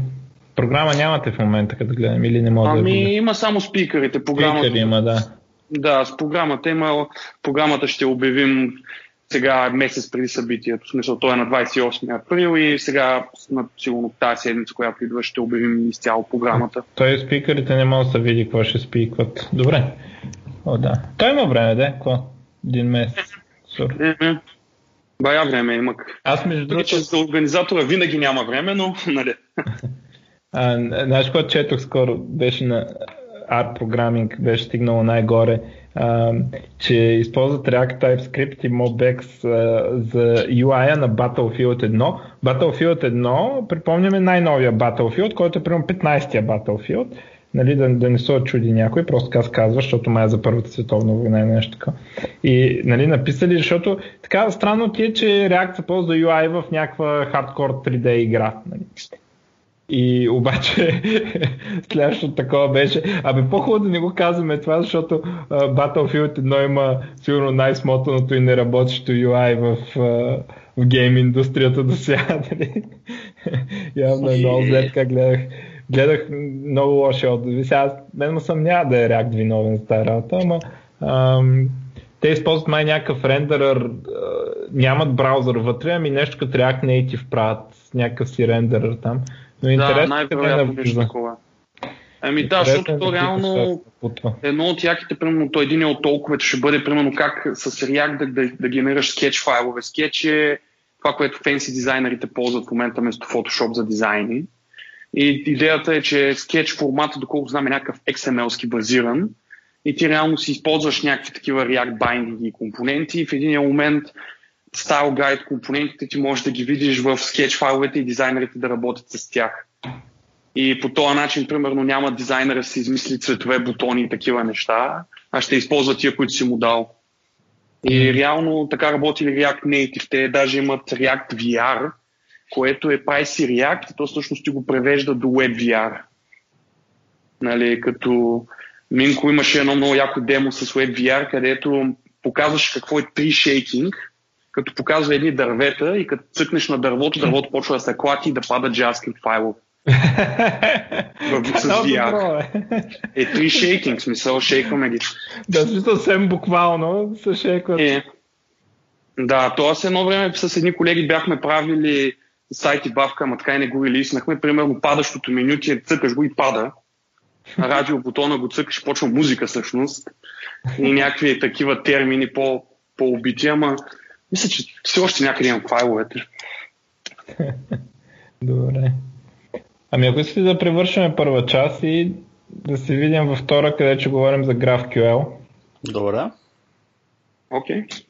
Програма нямате в момента, като гледам, или не мога ами, да Ами има само спикърите. Програмата... Спикър има, да. Да, с програмата има. Програмата ще обявим сега месец преди събитието. В смисъл, той е на 28 април и сега на сигурно тази седмица, която идва, ще обявим изцяло програмата. Той спикърите не може да се види какво ще спикват. Добре. О, да. Той има време, да? Какво? Един месец. Бая време има. Аз между другото... Че за организатора винаги няма време, но нали. А, знаеш, което четох скоро, беше на Art Programming, беше стигнало най-горе Че използват React TypeScript и MobX uh, за UI на Battlefield 1. Battlefield 1, припомняме най-новия Battlefield, който е примерно 15-я Battlefield. Нали, да, да не се очуди някой, просто така казва, защото май е за Първата световна война и нещо така. И нали, написали, защото така странно ти е, че React се ползва UI в някаква хардкор 3D игра. Нали. И обаче следващото такова беше, абе по-хубаво да не го казваме това, защото uh, Battlefield 1 има сигурно най-смотаното и неработещо UI в, uh, в гейм индустрията до сега. Нали? Явно е много зле, така гледах. Гледах много лоши отзиви. Сега мен му съмнява да е React виновен за тази работа, ама ам, те използват май някакъв рендерър, нямат браузър вътре, ами нещо като React Native правят някакъв си рендерър там. Но да, най-вероятно нещо такова. Ами да, защото то реално едно от яките, примерно, то един от толковете ще бъде, примерно, как с React да, да, да генерираш скетч файлове. Скетч е това, което фенси дизайнерите ползват в момента вместо Photoshop за дизайни. И идеята е, че скетч формата, доколко знам, е някакъв XML-ски базиран. И ти реално си използваш някакви такива React binding и компоненти и в един момент Style Guide компонентите ти можеш да ги видиш в скетч файловете и дизайнерите да работят с тях. И по този начин, примерно, няма дизайнер да си измисли цветове, бутони и такива неща, а ще използва тия, които си му дал. И реално така работи React Native. Те даже имат React VR, което е прави си React и то всъщност ти го превежда до WebVR. Нали, като Минко имаше едно много яко демо с WebVR, където показваш какво е tree shaking, като показва едни дървета и като цъкнеш на дървото, дървото почва да се клати и да пада JavaScript файлове. с VR. Е, три шейкинг, смисъл, шейкваме ги. Да, смисъл съвсем буквално се шейкват. Е, да, т.е. едно време с едни колеги бяхме правили сайт и бавка, ама така и не го релиснахме. Примерно падащото меню ти е цъкаш го и пада. Радио бутона го цъкаш, почва музика всъщност. И някакви такива термини по, по-убити, ама мисля, че все още някъде имам файловете. Добре. Ами ако искате да превършим първа част и да се видим във втора, къде ще говорим за GraphQL. Добре. Окей. Okay.